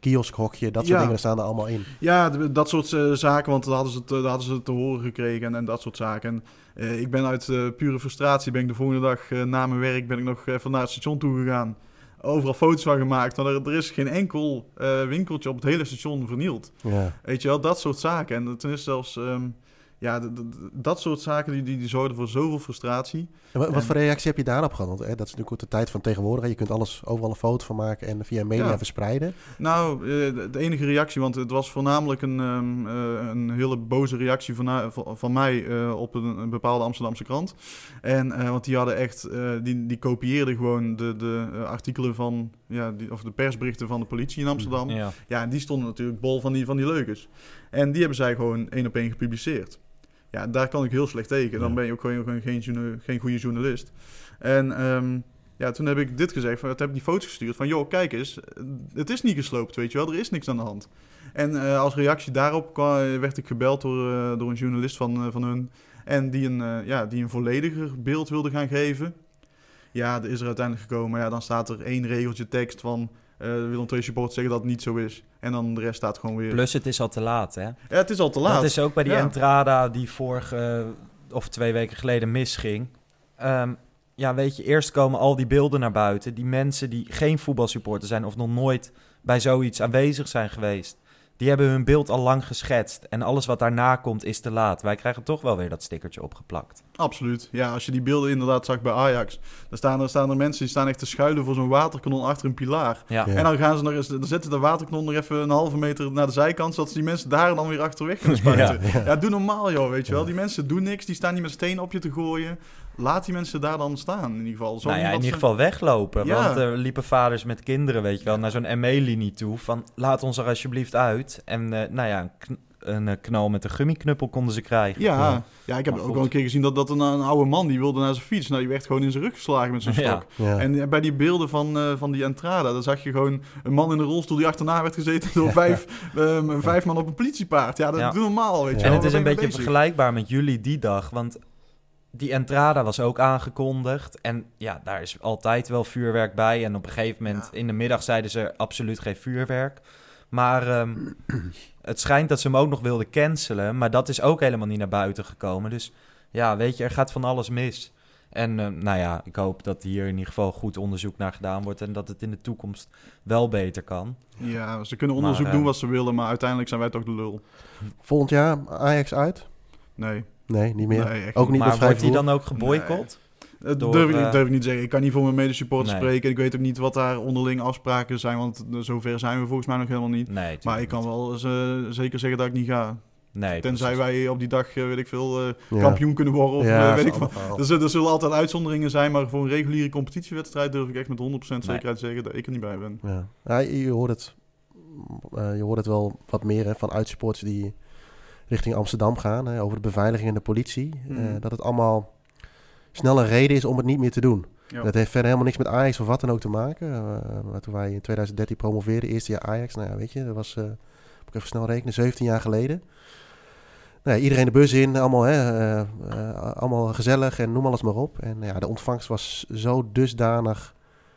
kioskhokje, dat soort Ja. dingen staan er allemaal in. Ja, dat soort zaken, want daar hadden ze het, daar hadden ze te horen gekregen en, en dat soort zaken. En ik ben uit pure frustratie, ben ik de volgende dag na mijn werk ben ik nog even naar het station toe gegaan. overal foto's van gemaakt. Maar er, er is geen enkel winkeltje op het hele station vernield. Ja. Weet je wel, dat soort zaken. En toen is zelfs... ehm, ja, dat soort zaken die, die, die zorgden voor zoveel frustratie. En wat, En- voor reactie heb je daarop gehad? Want hè, dat is natuurlijk ook de tijd van tegenwoordig. Je kunt alles overal een foto van maken en via media Ja. verspreiden. Nou, eh, de, enige reactie, want het was voornamelijk een, ehm, eh, een hele boze reactie van, van, van mij eh, op een, een bepaalde Amsterdamse krant. En, eh, want die hadden echt, eh, die, die kopieerden gewoon de, de artikelen van, ja, die, of de persberichten van de politie in Amsterdam. Ja. Ja, en die stonden natuurlijk bol van die, van die leugens. En die hebben zij gewoon één op één gepubliceerd. Ja, daar kan ik heel slecht tegen. Dan ben je ook gewoon, geen, geen goede journalist. En ehm, ja, toen heb ik dit gezegd. Van, heb ik die foto's gestuurd van... joh, kijk eens, het is niet gesloopt, weet je wel. Er is niks aan de hand. En eh, als reactie daarop kwa- werd ik gebeld door, eh, door een journalist van, eh, van hun... en die een, ja, die een vollediger beeld wilde gaan geven. Ja, er is er uiteindelijk gekomen. Ja, dan staat er één regeltje tekst van... eh Willem II supporters zeggen dat het niet zo is. En dan de rest staat gewoon weer... Plus het is al te laat, hè? Ja, het is al te laat. Dat is ook bij die Ja. Entrada die vorige eh, of twee weken geleden misging. Ehm, ja, weet je, eerst komen al die beelden naar buiten. Die mensen die geen voetbalsupporter zijn of nog nooit bij zoiets aanwezig zijn geweest. Die hebben hun beeld al lang geschetst. En alles wat daarna komt is te laat. Wij krijgen toch wel weer dat stickertje opgeplakt. Absoluut. Ja, als je die beelden inderdaad zag bij Ajax. Dan staan er, staan er mensen die staan echt te schuilen voor zo'n waterkanon achter een pilaar. Ja, Ja. En dan gaan ze nog eens, dan zetten de waterkanon nog even een halve meter naar de zijkant, zodat ze die mensen daar dan weer achterweg kunnen spuiten. ja, doe normaal joh, weet je wel. Die mensen doen niks, die staan niet met stenen op je te gooien. Laat die mensen daar dan staan, in ieder geval. Zorg nou ja, in ieder ze- geval weglopen. Ja. Want er liepen vaders met kinderen, weet je wel, naar zo'n ME-linie toe. Van, laat ons er alsjeblieft uit. En eh, nou ja, een, eh, knal met een gummiknuppel konden ze krijgen. Ja, Ja. ja. ik heb Maar ook goed. wel een keer gezien dat, dat een, een oude man die wilde naar zijn fiets. Nou, die werd gewoon in zijn rug geslagen met zijn stok. Ja. En eh, bij die beelden van, eh, van die Entrada, dan zag je gewoon een man in een rolstoel die achterna werd gezeten door vijf, ehm, vijf man op een politiepaard. Ja, dat Ja. doe normaal, weet je Ja. En wel. het is een beetje bezig? vergelijkbaar met jullie die dag. Want die Entrada was ook aangekondigd. En ja, daar is altijd wel vuurwerk bij. En op een gegeven moment Ja. in de middag zeiden ze absoluut geen vuurwerk. Maar ehm, het schijnt dat ze hem ook nog wilden cancelen. Maar dat is ook helemaal niet naar buiten gekomen. Dus ja, weet je, er gaat van alles mis. En eh, nou ja, ik hoop dat hier in ieder geval goed onderzoek naar gedaan wordt. En dat het in de toekomst wel beter kan. Ja, ze kunnen onderzoek Maar, doen eh, wat ze willen, maar uiteindelijk zijn wij toch de lul. Volgend jaar Ajax uit? Nee. Nee, niet meer. Nee, ook niet maar wordt die vervoer? dan ook geboycott? Dat Door, durf, ik, eh, durf ik niet te zeggen. Ik kan niet voor mijn medesupporters Nee. spreken. Ik weet ook niet wat daar onderling afspraken zijn, want eh, zover zijn we volgens mij nog helemaal niet. Nee, Maar ik kan wel eens, eh, zeker zeggen dat ik niet ga. Nee, Tenzij precies. wij op die dag, eh, weet ik veel, eh, Ja. kampioen kunnen worden. Of Ja, eh, weet dat ik verhaal. Er, zullen- altijd uitzonderingen zijn, maar voor een reguliere competitiewedstrijd durf ik echt met 100% Nee. zekerheid zeggen dat ik er niet bij ben. Ja. Ja, je, hoort het, eh, je hoort het wel wat meer hè, van uitsupporters die richting Amsterdam gaan. Hè, over de beveiliging en de politie. Mhm. Eh, dat het allemaal snel een reden is om het niet meer te doen. Ja. Dat heeft verder helemaal niks met Ajax of wat dan ook te maken. Eh, maar toen wij in 2013 promoveerden, eerste jaar Ajax. Nou ja, weet je, dat was, eh, moet ik even snel rekenen, 17 jaar geleden. Nou ja, iedereen de bus in, allemaal, hè, allemaal gezellig en noem alles maar op. En ja, de ontvangst was zo dusdanig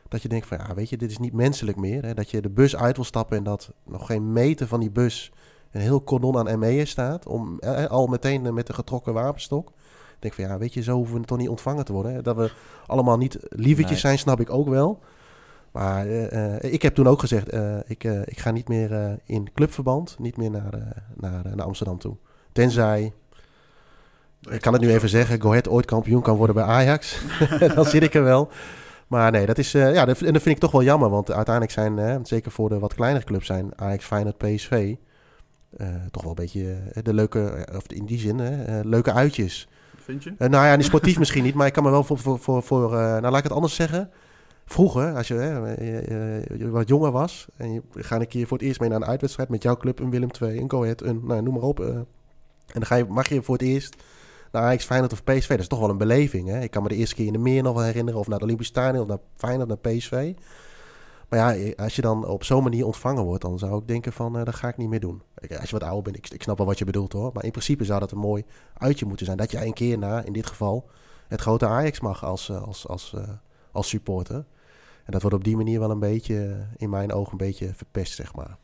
dat je denkt van, ja, weet je, dit is niet menselijk meer. Hè? Dat je de bus uit wil stappen en dat nog geen meter van die bus een heel cordon aan ME'ers staat. Om, eh, al meteen met de getrokken wapenstok. Ik denk van, ja, weet je, zo hoeven we toch niet ontvangen te worden. Hè? Dat we allemaal niet lievertjes Nee. zijn, snap ik ook wel. Maar eh, eh, ik heb toen ook gezegd, eh, ik, ik ga niet meer in clubverband, niet meer naar, naar, naar Amsterdam toe. Tenzij, ik kan het nu even zeggen, Go Ahead ooit kampioen kan worden bij Ajax. dan zit ik er wel. Maar nee, dat is, ja, dat, en dat vind ik toch wel jammer. Want uiteindelijk zijn, zeker voor de wat kleinere clubs, zijn Ajax, Feyenoord, PSV... eh, toch wel een beetje eh, de leuke, eh, of in die zin, leuke uitjes. Vind je? Nou ja, niet sportief misschien niet, maar ik kan me wel voor, voor, voor, voor nou laat ik het anders zeggen. Vroeger, als je, hè, wat jonger was en je gaat een keer voor het eerst mee naar een uitwedstrijd met jouw club, een Willem II, een Go Ahead, een, nou, noem maar op. en dan ga je, mag je voor het eerst naar Ajax, Feyenoord of PSV. Dat is toch wel een beleving. Hè? Ik kan me de eerste keer in de meer nog wel herinneren, of naar het Olympisch Stadion, of naar Feyenoord, naar PSV. Maar ja, als je dan op zo'n manier ontvangen wordt, dan zou ik denken van, eh, dat ga ik niet meer doen. Ik- Als je wat ouder bent, ik, ik snap wel wat je bedoelt hoor. Maar in principe zou dat een mooi uitje moeten zijn. Dat je een keer na, in dit geval, het grote Ajax mag als, eh, als, als, eh, als supporter. En dat wordt op die manier wel een beetje, eh, in mijn ogen, een beetje verpest, zeg maar.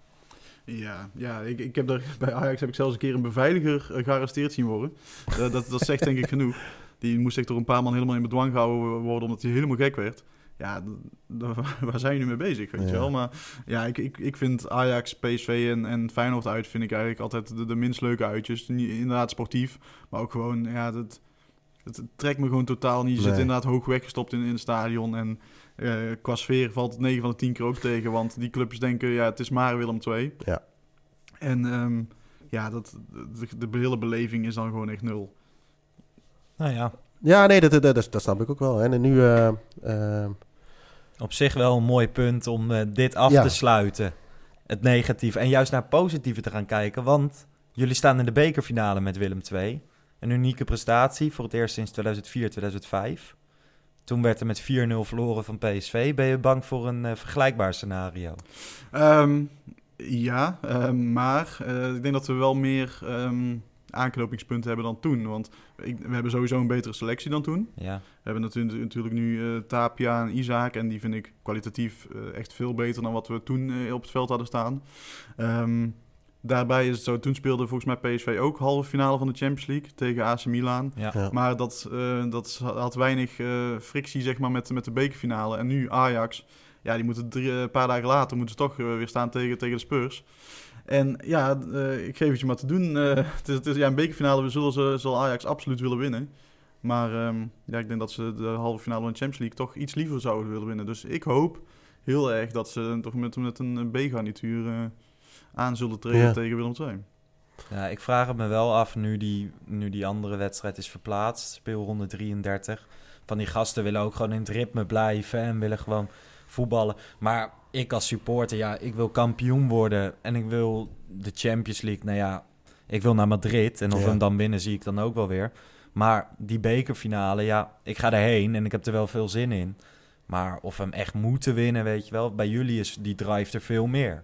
Ja, ja ik, ik heb daar, bij Ajax heb ik zelfs een keer een beveiliger eh, gearresteerd zien worden. Eh, dat, dat zegt denk ik genoeg. Die moest echt door een paar man helemaal in bedwang gehouden worden omdat hij helemaal gek werd. Ja, waar zijn jullie mee bezig, weet Ja. je wel? Maar ja, ik, ik, ik vind Ajax, PSV en, en Feyenoord uit vind ik eigenlijk altijd de, de minst leuke uitjes. Niet, inderdaad sportief, maar ook gewoon, ja, dat, het trekt me gewoon totaal niet. Je zit inderdaad hoog weggestopt in, in het stadion en eh, qua sfeer valt het 9 van de 10 keer ook tegen, want die clubs denken, ja, het is maar Willem II. Ja. En ehm, ja, dat, de, de hele beleving is dan gewoon echt nul. Nou ja, Ja, nee, dat, dat, dat, dat snap ik ook wel. hè. En nu... eh, eh, op zich wel een mooi punt om eh, dit af Ja. te sluiten. Het negatieve. En juist naar positieve te gaan kijken. Want jullie staan in de bekerfinale met Willem II. Een unieke prestatie voor het eerst sinds 2004, 2005. Toen werd er met 4-0 verloren van PSV. Ben je bang voor een vergelijkbaar scenario? Ehm, ja, ehm, maar eh, ik denk dat we wel meer ehm, aanknopingspunten hebben dan toen. Want ik, we hebben sowieso een betere selectie dan toen. Ja, We hebben natuurlijk, natuurlijk nu eh, Tapia en Isaac. En die vind ik kwalitatief eh, echt veel beter dan wat we toen eh, op het veld hadden staan. Ehm, daarbij is het zo, toen speelde volgens mij PSV ook halve finale van de Champions League tegen AC Milan. ja. ja. Maar dat, eh, dat had weinig eh, frictie zeg maar, met, met de bekerfinale. En nu Ajax, ja, die moeten drie, een paar dagen later moeten ze toch weer staan tegen, tegen de Spurs. En ja, eh, ik geef het je maar te doen. Eh, het is, het is, ja, een bekerfinale we zullen ze, zal Ajax absoluut willen winnen. Maar ehm, ja, ik denk dat ze de halve finale van de Champions League toch iets liever zouden willen winnen. Dus ik hoop heel erg dat ze toch met, met een B-garnituur eh, aan zullen treden Ja. tegen Willem II. Ja, ik vraag het me wel af nu die, nu die andere wedstrijd is verplaatst, speelronde 33. Van die gasten willen ook gewoon in het ritme blijven en willen gewoon voetballen. Maar ik als supporter, ja, ik wil kampioen worden en ik wil de Champions League. Nou ja, ik wil naar Madrid en of Ja. hem dan winnen zie ik dan ook wel weer. Maar die bekerfinale, ja, ik ga erheen en ik heb er wel veel zin in. Maar of we hem echt moeten winnen, weet je wel. Bij jullie is die drive er veel meer.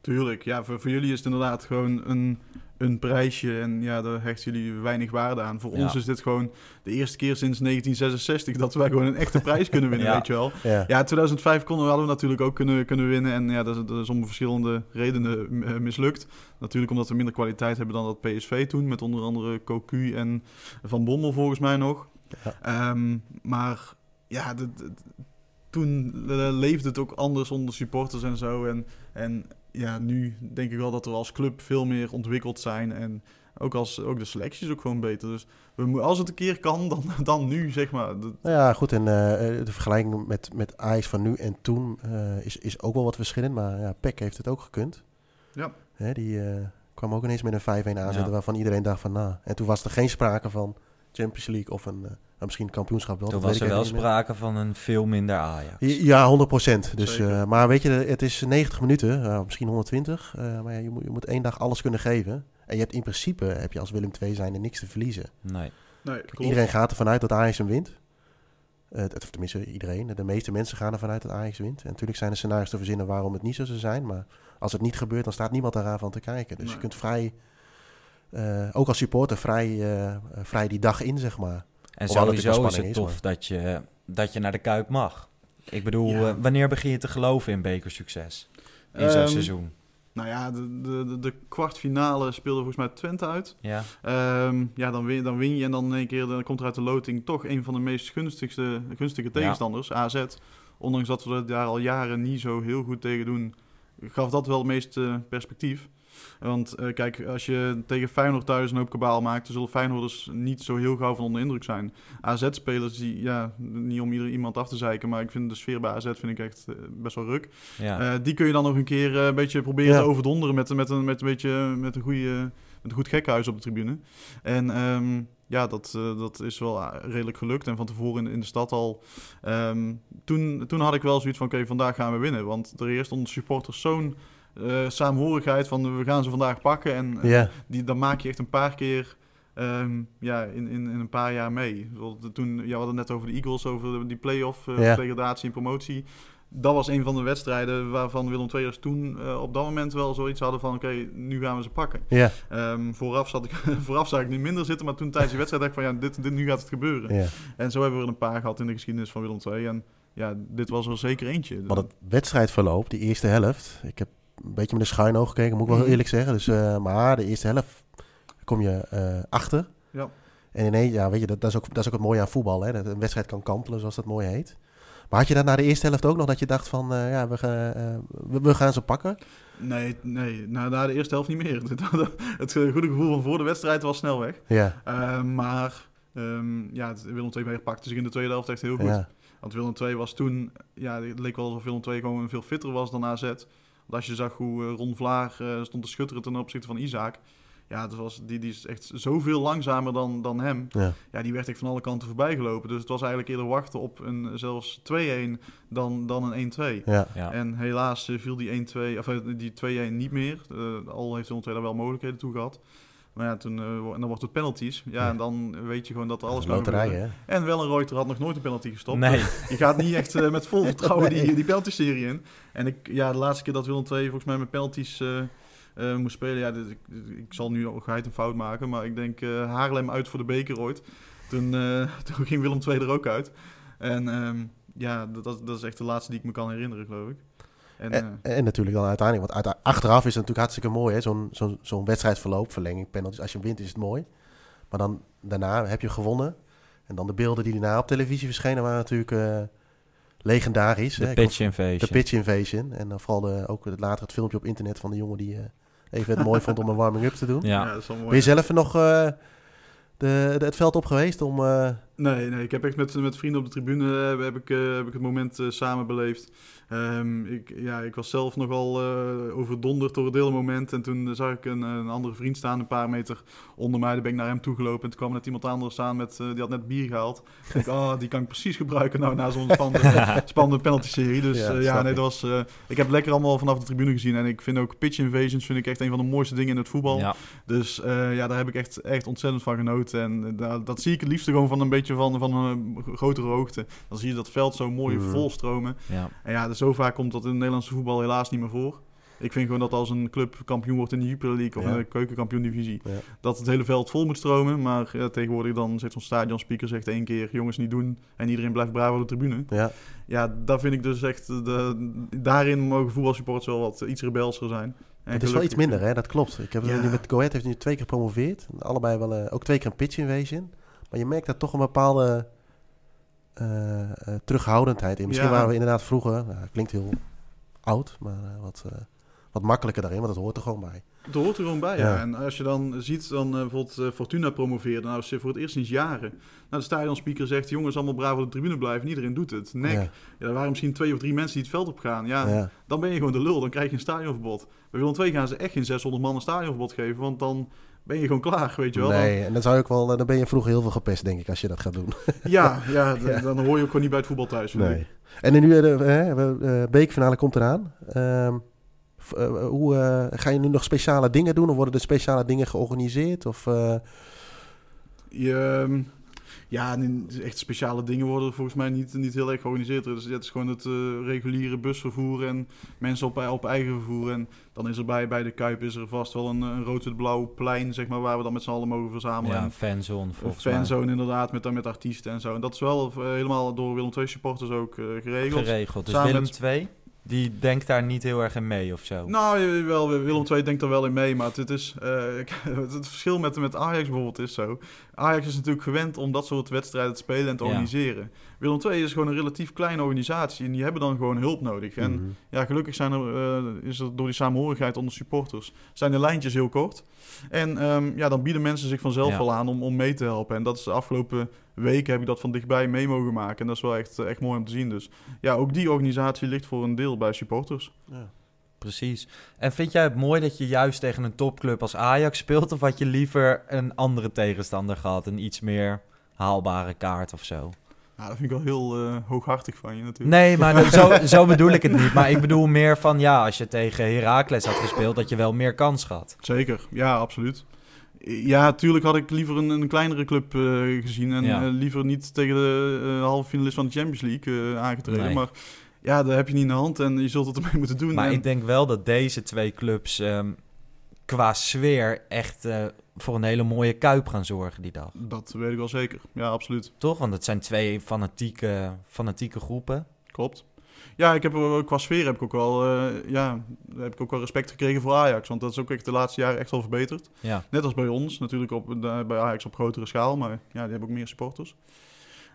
Tuurlijk, ja, voor, voor jullie is het inderdaad gewoon een, een prijsje en ja, daar hechten jullie weinig waarde aan. Voor Ja. ons is dit gewoon de eerste keer sinds 1966 dat wij gewoon een echte prijs kunnen winnen, Ja. weet je wel. ja. Ja, 2005 konden we, hadden we natuurlijk ook kunnen, kunnen winnen en ja, dat is, dat is om verschillende redenen eh, mislukt. Natuurlijk omdat we minder kwaliteit hebben dan dat PSV toen, met onder andere Cocu en Van Bommel volgens mij nog. Ja. Ehm, maar ja, de- de- toen eh, leefde het ook anders onder supporters en zo. En, en ja, nu denk ik wel dat we als club veel meer ontwikkeld zijn. En ook, als, ook de selectie is ook gewoon beter. Dus we, als het een keer kan, dan, dan nu, zeg maar. Nou ja, goed. En eh, de vergelijking met, met Ajax van nu en toen eh, is, is ook wel wat verschillend. Maar ja, Peck heeft het ook gekund. Ja. Hè, die eh, kwam ook ineens met een 5-1 aanzetten Ja. waarvan iedereen dacht van... Nou, en toen was er geen sprake van Champions League of een, misschien een kampioenschap wel. Toen dat was er ik wel meer. sprake van een veel minder Ajax. Ja, 100 procent. Dus, eh, maar weet je, het is 90 minuten, eh, misschien 120. eh, maar ja, je, moet, je moet één dag alles kunnen geven. En je hebt in principe, heb je als Willem II zijn er niks te verliezen. Nee. Nee. Iedereen gaat ervan uit dat Ajax hem wint. Eh, het- of tenminste, iedereen. De meeste mensen gaan ervan uit dat Ajax wint. En natuurlijk zijn er scenario's te verzinnen waarom het niet zo zou zijn. Maar als het niet gebeurt, dan staat niemand eraan van te kijken. Dus Nee. je kunt vrij, eh, ook als supporter, vrij, vrij die dag in, zeg maar. En Hoewel het sowieso is het is, tof dat, je, dat je naar de Kuip mag. Ik bedoel, Ja. eh, wanneer begin je te geloven in bekersucces? In zo'n Ehm, seizoen. Nou ja, de, de, de, kwartfinale speelde volgens mij Twente uit. Ja, Ehm, ja, dan win, dan win je en dan in één keer dan komt er uit de loting toch een van de meest gunstigste, gunstige tegenstanders, AZ. Ondanks dat we het daar al jaren niet zo heel goed tegen doen, gaf dat wel het meeste perspectief. Want eh, kijk, als je tegen Feyenoord thuis een hoop kabaal maakt, dan zullen Feyenoorders niet zo heel gauw van onder indruk zijn. AZ-spelers, die, ja, niet om ieder, iemand af te zeiken, maar ik vind de sfeer bij AZ vind ik echt eh, best wel ruk. ja. Eh, die kun je dan nog een keer een beetje proberen Ja. te overdonderen met, met, een, met, een beetje, met, een goede, met een goed gekhuis op de tribune. En ehm, ja, dat, dat is wel redelijk gelukt. En van tevoren in, in de stad al. ehm, toen, toen had ik wel zoiets van, oké, vandaag gaan we winnen. Want er eerst onder de supporters zo'n eh saamhorigheid van, we gaan ze vandaag pakken. En die, dan maak je echt een paar keer... ehm, ja, in, in, in een paar jaar mee. Toen, ja, we hadden het net over de Eagles, over die play-off, Ja. degradatie en promotie dat was een van de wedstrijden waarvan Willem II'ers toen eh, op dat moment wel zoiets hadden van... oké, nu gaan we ze pakken. ja, Ehm, vooraf, zat ik, vooraf zag ik niet minder zitten, maar toen tijdens die wedstrijd dacht ik van... ja, dit, dit, nu gaat het gebeuren. En zo hebben we er een paar gehad in de geschiedenis van Willem II. En ja, dit was er zeker eentje. Maar het wedstrijdverloop, die eerste helft... Ik heb een beetje met een schuin oog gekeken, moet ik wel heel Mhm. eerlijk zeggen. Dus, eh, maar de eerste helft kom je eh, achter. Ja. En ineens, ja, weet je, dat, dat, is ook, dat is ook het mooie aan voetbal. Hè? Dat een wedstrijd kan kantelen, zoals dat mooi heet. Maar had je dat na de eerste helft ook nog dat je dacht van, eh, ja, we, gaan, we, we gaan ze pakken? Nee, nee na, na de eerste helft niet meer. het goede gevoel van voor de wedstrijd was snel weg. Ja, maar ehm, ja, Willem II pakte zich in de tweede helft echt heel goed. ja, Want Willem II was toen, ja, het leek wel alsof Willem II gewoon veel fitter was dan AZ. Want als je zag hoe eh, Ron Vlaar eh, stond te schutteren ten opzichte van Isaac. Ja, het was, die, die is echt zoveel langzamer dan, dan hem. ja. Ja, die werd echt van alle kanten voorbij gelopen. Dus het was eigenlijk eerder wachten op een zelfs 2-1 dan, dan een 1-2. ja. Ja. En helaas eh, viel die 1-2, of die 2-1 niet meer. Eh, al heeft Willem II daar wel mogelijkheden toe gehad. Maar ja, toen, eh, en dan wordt het penalties. Ja, Ja. en dan weet je gewoon dat alles kan Loterij, gebeuren. hè? En Wellenreuter had nog nooit een penalty gestopt. Nee. Je gaat niet echt eh, met vol vertrouwen Nee. die, die penalty-serie in. En ik, ja, de laatste keer dat Willem II volgens mij met penalties eh, moest spelen... Ja, dit- ik, ik zal nu geheid een fout maken, maar ik denk Haarlem uit voor de beker ooit. Toen, toen ging Willem II er ook uit. En ehm, ja, dat, dat is echt de laatste die ik me kan herinneren, geloof ik. En, eh, En, en natuurlijk dan uiteindelijk, want uit- achteraf is het natuurlijk hartstikke mooi, hè? Zo'n zo'n zo'n wedstrijdverloop, verlenging, penalties. Als je wint is het mooi. Maar dan daarna heb je gewonnen. En dan de beelden die daarna op televisie verschenen waren natuurlijk eh, legendarisch. De pitch invasion. De pitch invasion. En dan vooral de, ook het- later het filmpje op internet van de jongen die eh, even het mooi vond om een warming-up te doen. Ja. ja, dat is wel mooi. Ben je zelf nog eh, de, de- het veld op geweest om... Nee, nee, ik heb echt met, met vrienden op de tribune eh, heb ik, eh, heb ik het moment eh, samen beleefd. Ehm, ik, ja, ik was zelf nogal overdonderd door het hele moment. En toen zag ik een, een andere vriend staan, een paar meter onder mij. Daar ben ik naar hem toegelopen. En toen kwam net iemand anders staan, met, die had net bier gehaald. Ik denk, oh, die kan ik precies gebruiken nou na zo'n spannende, spannende penalty-serie. Dus Ja, nee, ik. dat was, ik heb het lekker allemaal vanaf de tribune gezien. En ik vind ook pitch invasions vind ik echt een van de mooiste dingen in het voetbal. Ja. Dus ja, daar heb ik echt, echt ontzettend van genoten. En dat zie ik het liefst gewoon van een beetje van, van een grotere hoogte. Dan zie je dat veld zo mooi Mhm. volstromen. Ja. En ja, dus zo vaak komt dat in het Nederlandse voetbal helaas niet meer voor. Ik vind gewoon dat als een club kampioen wordt in de Jupiler League of Ja. in de keukenkampioen divisie, Ja. dat het hele veld vol moet stromen. Maar ja, tegenwoordig dan zit zo'n stadionspeaker zegt één keer jongens niet doen en iedereen blijft braaf op de tribune. ja, Ja, daar vind ik dus echt, de, daarin mogen voetbalsupporters wel wat iets rebelser zijn. En het is wel iets minder, hè? Dat klopt. Ik heb nu met Go Ahead heeft nu twee keer gepromoveerd. Allebei wel, eh, ook twee keer een pitch invasion. Maar je merkt daar toch een bepaalde eh, eh, terughoudendheid in. Misschien Ja. waren we inderdaad vroeger, nou, klinkt heel oud, maar eh, wat, wat makkelijker daarin, want dat hoort er gewoon bij. Het hoort er gewoon bij, ja. Ja. En als je dan ziet, dan bijvoorbeeld Fortuna promoveerde, nou is voor het eerst sinds jaren. Nou, de stadionspeaker zegt, jongens, allemaal braaf op de tribune blijven. En iedereen doet het. Nek. Ja. Ja, er waren misschien twee of drie mensen die het veld op gaan. Ja, dan ben je gewoon de lul. Dan krijg je een stadionverbod. Bij Willem II gaan ze echt geen 600 man een stadionverbod geven, want dan ben je gewoon klaar, weet je wel. Dan- Nee, en dan zou ook wel, eh, dan ben je vroeger heel veel gepest, denk ik, als je dat gaat doen. ja, ja, dan, Ja. dan hoor je ook gewoon niet bij het voetbal thuis. ik. En nu, eh, de eh, bekerfinale komt eraan. Ehm, eh, hoe, ga je nu nog speciale dingen doen? Of worden er speciale dingen georganiseerd? Of, Je, ehm, ja, echt speciale dingen worden volgens mij niet, niet heel erg georganiseerd. Dus het is gewoon het eh, reguliere busvervoer en mensen op, op eigen vervoer. En dan is er bij, bij de Kuip is er vast wel een, een rood-wit-blauw plein, zeg maar, waar we dan met z'n allen mogen verzamelen. Ja, En een fanzone een volgens mij. fanzone inderdaad, met, dan met artiesten en zo. En dat is wel eh, helemaal door Willem II supporters ook eh, geregeld. Geregeld. Dus Samen Willem met- 2, die denkt daar niet heel erg in mee of zo. Nou, wel, Willem II denkt er wel in mee, maar het, is, eh, het, het verschil met, met Ajax bijvoorbeeld is zo. Ajax is natuurlijk gewend om dat soort wedstrijden te spelen en te Ja. organiseren. Willem II is gewoon een relatief kleine organisatie en die hebben dan gewoon hulp nodig. En mhm. ja, gelukkig zijn er, eh, is er door die samenhorigheid onder supporters, zijn de lijntjes heel kort. En ehm, ja, dan bieden mensen zich vanzelf Ja. wel aan om, om mee te helpen. En dat is de afgelopen weken heb ik dat van dichtbij mee mogen maken. En dat is wel echt, echt mooi om te zien. Dus ja, ook die organisatie ligt voor een deel bij supporters. Ja. Precies. En vind jij het mooi dat je juist tegen een topclub als Ajax speelt? Of had je liever een andere tegenstander gehad? Een iets meer haalbare kaart of zo? Ja, dat vind ik wel heel eh, hooghartig van je natuurlijk. Nee, maar zo, zo bedoel ik het niet. Maar ik bedoel meer van ja, als je tegen Heracles had gespeeld, dat je wel meer kans had. Zeker, ja, absoluut. Ja, tuurlijk had ik liever een, een kleinere club eh, gezien. En Ja. eh, liever niet tegen de halve finalist van de Champions League aangetreden. Nee. Maar ja, daar heb je niet in de hand en je zult het ermee moeten doen. Maar En- ik denk wel dat deze twee clubs ehm, qua sfeer echt voor een hele mooie kuip gaan zorgen die dag. Dat weet ik wel zeker. Ja, absoluut. Toch? Want het zijn twee fanatieke, fanatieke groepen. Klopt. Ja, ik heb, er- qua sfeer heb ik ook wel, eh, ja, heb ik ook wel respect gekregen voor Ajax. Want dat is ook echt de laatste jaren echt wel verbeterd. Ja. Net als bij ons, natuurlijk op, de- bij Ajax op grotere schaal. Maar ja, die hebben ook meer supporters.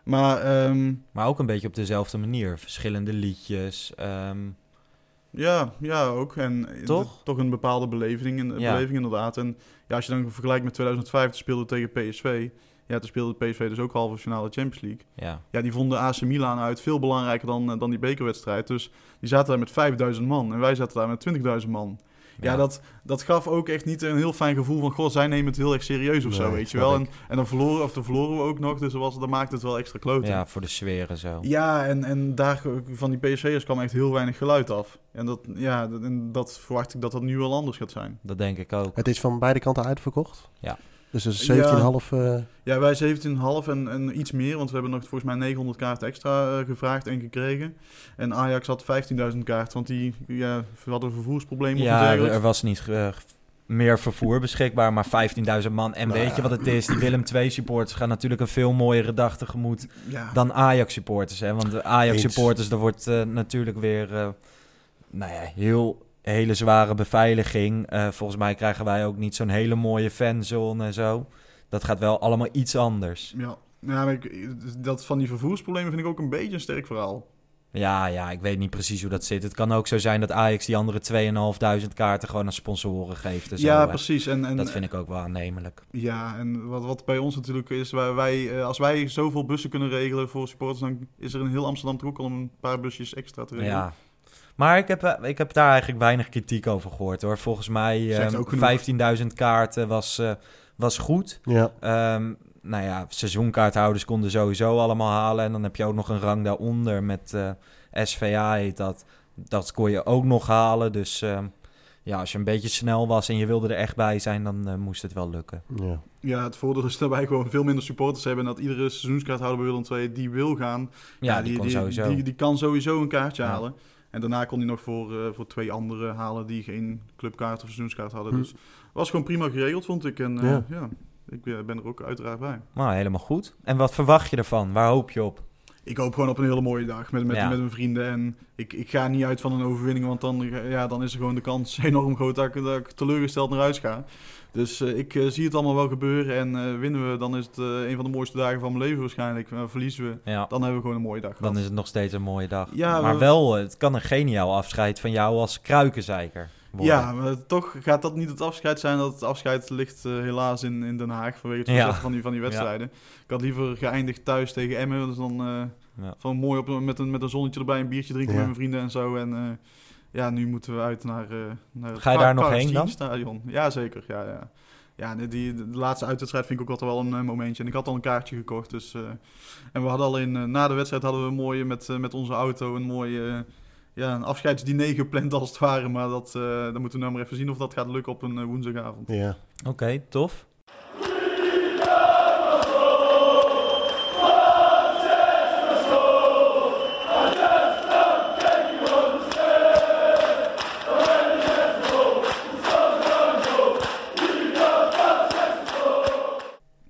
Maar ehm, Maar ook een beetje op dezelfde manier. Verschillende liedjes. ehm, ja, ja, ook. En Toch? toch een bepaalde beleving, in- Ja. beleving inderdaad. En ja, als je dan vergelijkt met 2005, toen speelden we tegen PSV. Ja, toen speelde PSV dus ook halve finale Champions League. ja. Ja, die vonden AC Milan uit veel belangrijker dan, eh, dan die bekerwedstrijd. Dus die zaten daar met 5000 man en wij zaten daar met 20.000 man. Ja, dat, dat gaf ook echt niet een heel fijn gevoel van... God, zij nemen het heel erg serieus of zo, weet je wel. En, en dan, verloren, of dan verloren we ook nog, dus dat, was, dat maakte het wel extra kloten. ja, voor de sfeer en zo. Ja, en, en daar van die PSV'ers kwam echt heel weinig geluid af. En dat, ja, dat, en dat verwacht ik dat dat nu wel anders gaat zijn. Dat denk ik ook. Het is van beide kanten uitverkocht. Ja. Dus het is 17,5. eh, Ja, wij 17,5 en, en iets meer, want we hebben nog volgens mij 900 kaarten extra eh, gevraagd en gekregen. En Ajax had 15.000 kaarten, want die ja, hadden vervoersproblemen Ja, er was niet eh, meer vervoer beschikbaar, maar 15.000 man. En Nou weet je ja. wat het is? Die Willem II supporters gaan natuurlijk een veel mooiere dag tegemoet Ja. dan Ajax supporters. Hè? Want de Ajax supporters, daar wordt natuurlijk weer eh, nou ja, heel hele zware beveiliging. Eh, volgens mij krijgen wij ook niet zo'n hele mooie fanzone en zo. Dat gaat wel allemaal iets anders. Ja, ja maar ik, dat van die vervoersproblemen vind ik ook een beetje een sterk verhaal. Ja, ja, ik weet niet precies hoe dat zit. Het kan ook zo zijn dat Ajax die andere 2.500 kaarten gewoon aan sponsoren geeft. En zo, ja, precies. En, en, Dat vind ik ook wel aannemelijk. Ja, en wat, wat bij ons natuurlijk is, wij, wij, eh, als wij zoveel bussen kunnen regelen voor supporters, dan is er in heel Amsterdam toch ook al een paar busjes extra te regelen. Ja. Maar ik heb, eh, ik heb daar eigenlijk weinig kritiek over gehoord hoor. Volgens mij eh, ook genoeg. 15.000 kaarten was, eh, was goed. ja. Ehm, nou ja, seizoenkaarthouders konden sowieso allemaal halen. En dan heb je ook nog een rang daaronder met eh, SVA heet dat. Dat kon je ook nog halen. Dus ehm, ja, als je een beetje snel was en je wilde er echt bij zijn, dan moest het wel lukken. ja. Ja, het voordeel is dat wij gewoon veel minder supporters hebben en dat iedere seizoenskaarthouder bij Willem II die wil gaan, Ja, die, kon sowieso. Die, die kan sowieso een kaartje Ja. halen. En daarna kon hij nog voor, eh, voor twee anderen halen die geen clubkaart of seizoenskaart hadden. Hm. Dus het was gewoon prima geregeld, vond ik. En eh, Ja. ja. ik ben er ook uiteraard bij. Nou, helemaal goed. En wat verwacht je ervan? Waar hoop je op? Ik hoop gewoon op een hele mooie dag met, met, Ja. met mijn vrienden. En ik, ik ga niet uit van een overwinning, want dan, ja, dan is er gewoon de kans enorm groot dat ik, dat ik teleurgesteld naar huis ga. Dus eh, ik eh, zie het allemaal wel gebeuren. En eh, winnen we, dan is het een van de mooiste dagen van mijn leven waarschijnlijk. Verliezen we, Ja, dan hebben we gewoon een mooie dag. dan gehad. is het nog steeds een mooie dag. Ja, maar we- wel, het kan een geniaal afscheid van jou als kruikenzeiker worden. Ja, maar toch gaat dat niet het afscheid zijn. Dat het afscheid ligt helaas in, in Den Haag vanwege het Ja. verzetten van die, van die wedstrijden. Ik had liever geëindigd thuis tegen Emmen. Dus dan Ja. van mooi op, met, een, met een zonnetje erbij, een biertje drinken met mijn vrienden en zo. En ja, nu moeten we uit naar, eh naar het Ga je daar nog heen dan? Stadion. Ja, zeker. Ja, ja. Ja, de, die, de laatste uitwedstrijd vind ik ook altijd wel een eh, momentje. En ik had al een kaartje gekocht. Dus, eh, en we hadden al in, na de wedstrijd hadden we een mooie met, eh, met onze auto een mooie ja, een afscheidsdiner gepland als het ware. Maar dat, eh, dan moeten we nou maar even zien of dat gaat lukken op een woensdagavond. ja. Oké, tof.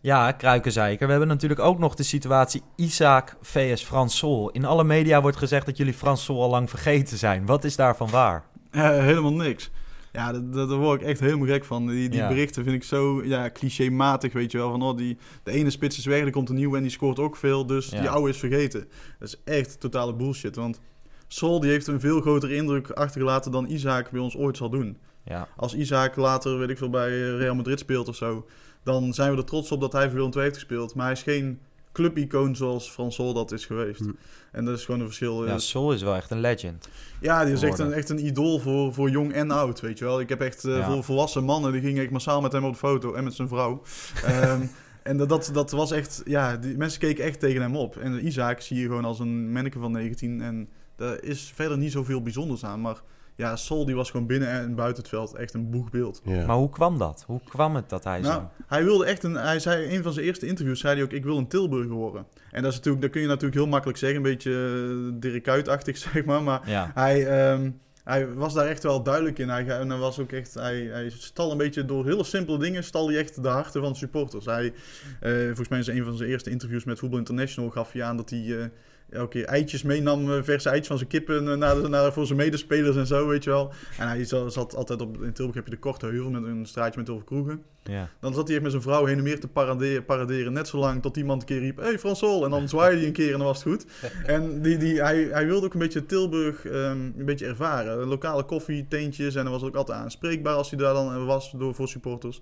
Ja, Kruikenzeiker. We hebben natuurlijk ook nog de situatie Isaac vs. Frans Sol. In alle media wordt gezegd dat jullie Frans Sol al lang vergeten zijn. Wat is daarvan waar? Eh, helemaal niks. Ja, daar word ik echt helemaal gek van. Die, die Ja. berichten vind ik zo ja, clichématig, weet je wel. Van, oh, die, de ene spits is weg, er komt een nieuwe en die scoort ook veel. Dus Ja. die oude is vergeten. Dat is echt totale bullshit. Want Sol die heeft een veel grotere indruk achtergelaten dan Isaac bij ons ooit zal doen. Ja, Als Isaac later, weet ik veel, bij Real Madrid speelt of zo... dan zijn we er trots op dat hij voor Willem II heeft gespeeld. Maar hij is geen clubicoon zoals Frans Sol dat is geweest. Hm. En dat is gewoon een verschil. eh, ja Sol is wel echt een legend. ja, die is echt een, echt een idool voor, voor jong en oud, weet je wel. Ik heb echt eh, Ja. voor volwassen mannen, die gingen echt massaal met hem op de foto en met zijn vrouw. Ehm, en dat, dat, dat was echt, ja, die, mensen keken echt tegen hem op. En Isaac zie je gewoon als een manneke van 19 en daar is verder niet zoveel bijzonders aan. Maar ja, Sol die was gewoon binnen en buiten het veld echt een boegbeeld. ja. Maar hoe kwam dat? Hoe kwam het dat hij Nou, zo... hij wilde echt een. Hij zei in een van zijn eerste interviews zei hij ook: ik wil een Tilburger worden. En dat is natuurlijk, dat kun je natuurlijk heel makkelijk zeggen, een beetje uh, Dirk Kuyt-achtig zeg maar. Maar Ja, hij, ehm, hij was daar echt wel duidelijk in. Hij, en hij was ook echt, hij, hij stal een beetje door hele simpele dingen, stal hij echt de harten van de supporters. Hij, eh, volgens mij is een van zijn eerste interviews met Voetbal International gaf hij aan dat hij eh, elke keer eitjes meenam, eh, verse eitjes van zijn kippen eh, naar, de, naar, voor zijn medespelers en zo, weet je wel. En hij zat, zat altijd op, in Tilburg heb je de Korte Heuvel met een straatje met heel veel kroegen. Ja. Dan zat hij echt met zijn vrouw heen en weer te paraderen, paraderen net zo lang tot iemand een keer riep, hey Fransol, en dan zwaaide hij een keer en dan was het goed. En die, die, hij, hij wilde ook een beetje Tilburg ehm, een beetje ervaren. Lokale koffie, teentjes en hij was ook altijd aanspreekbaar als hij daar dan eh, was door, voor supporters.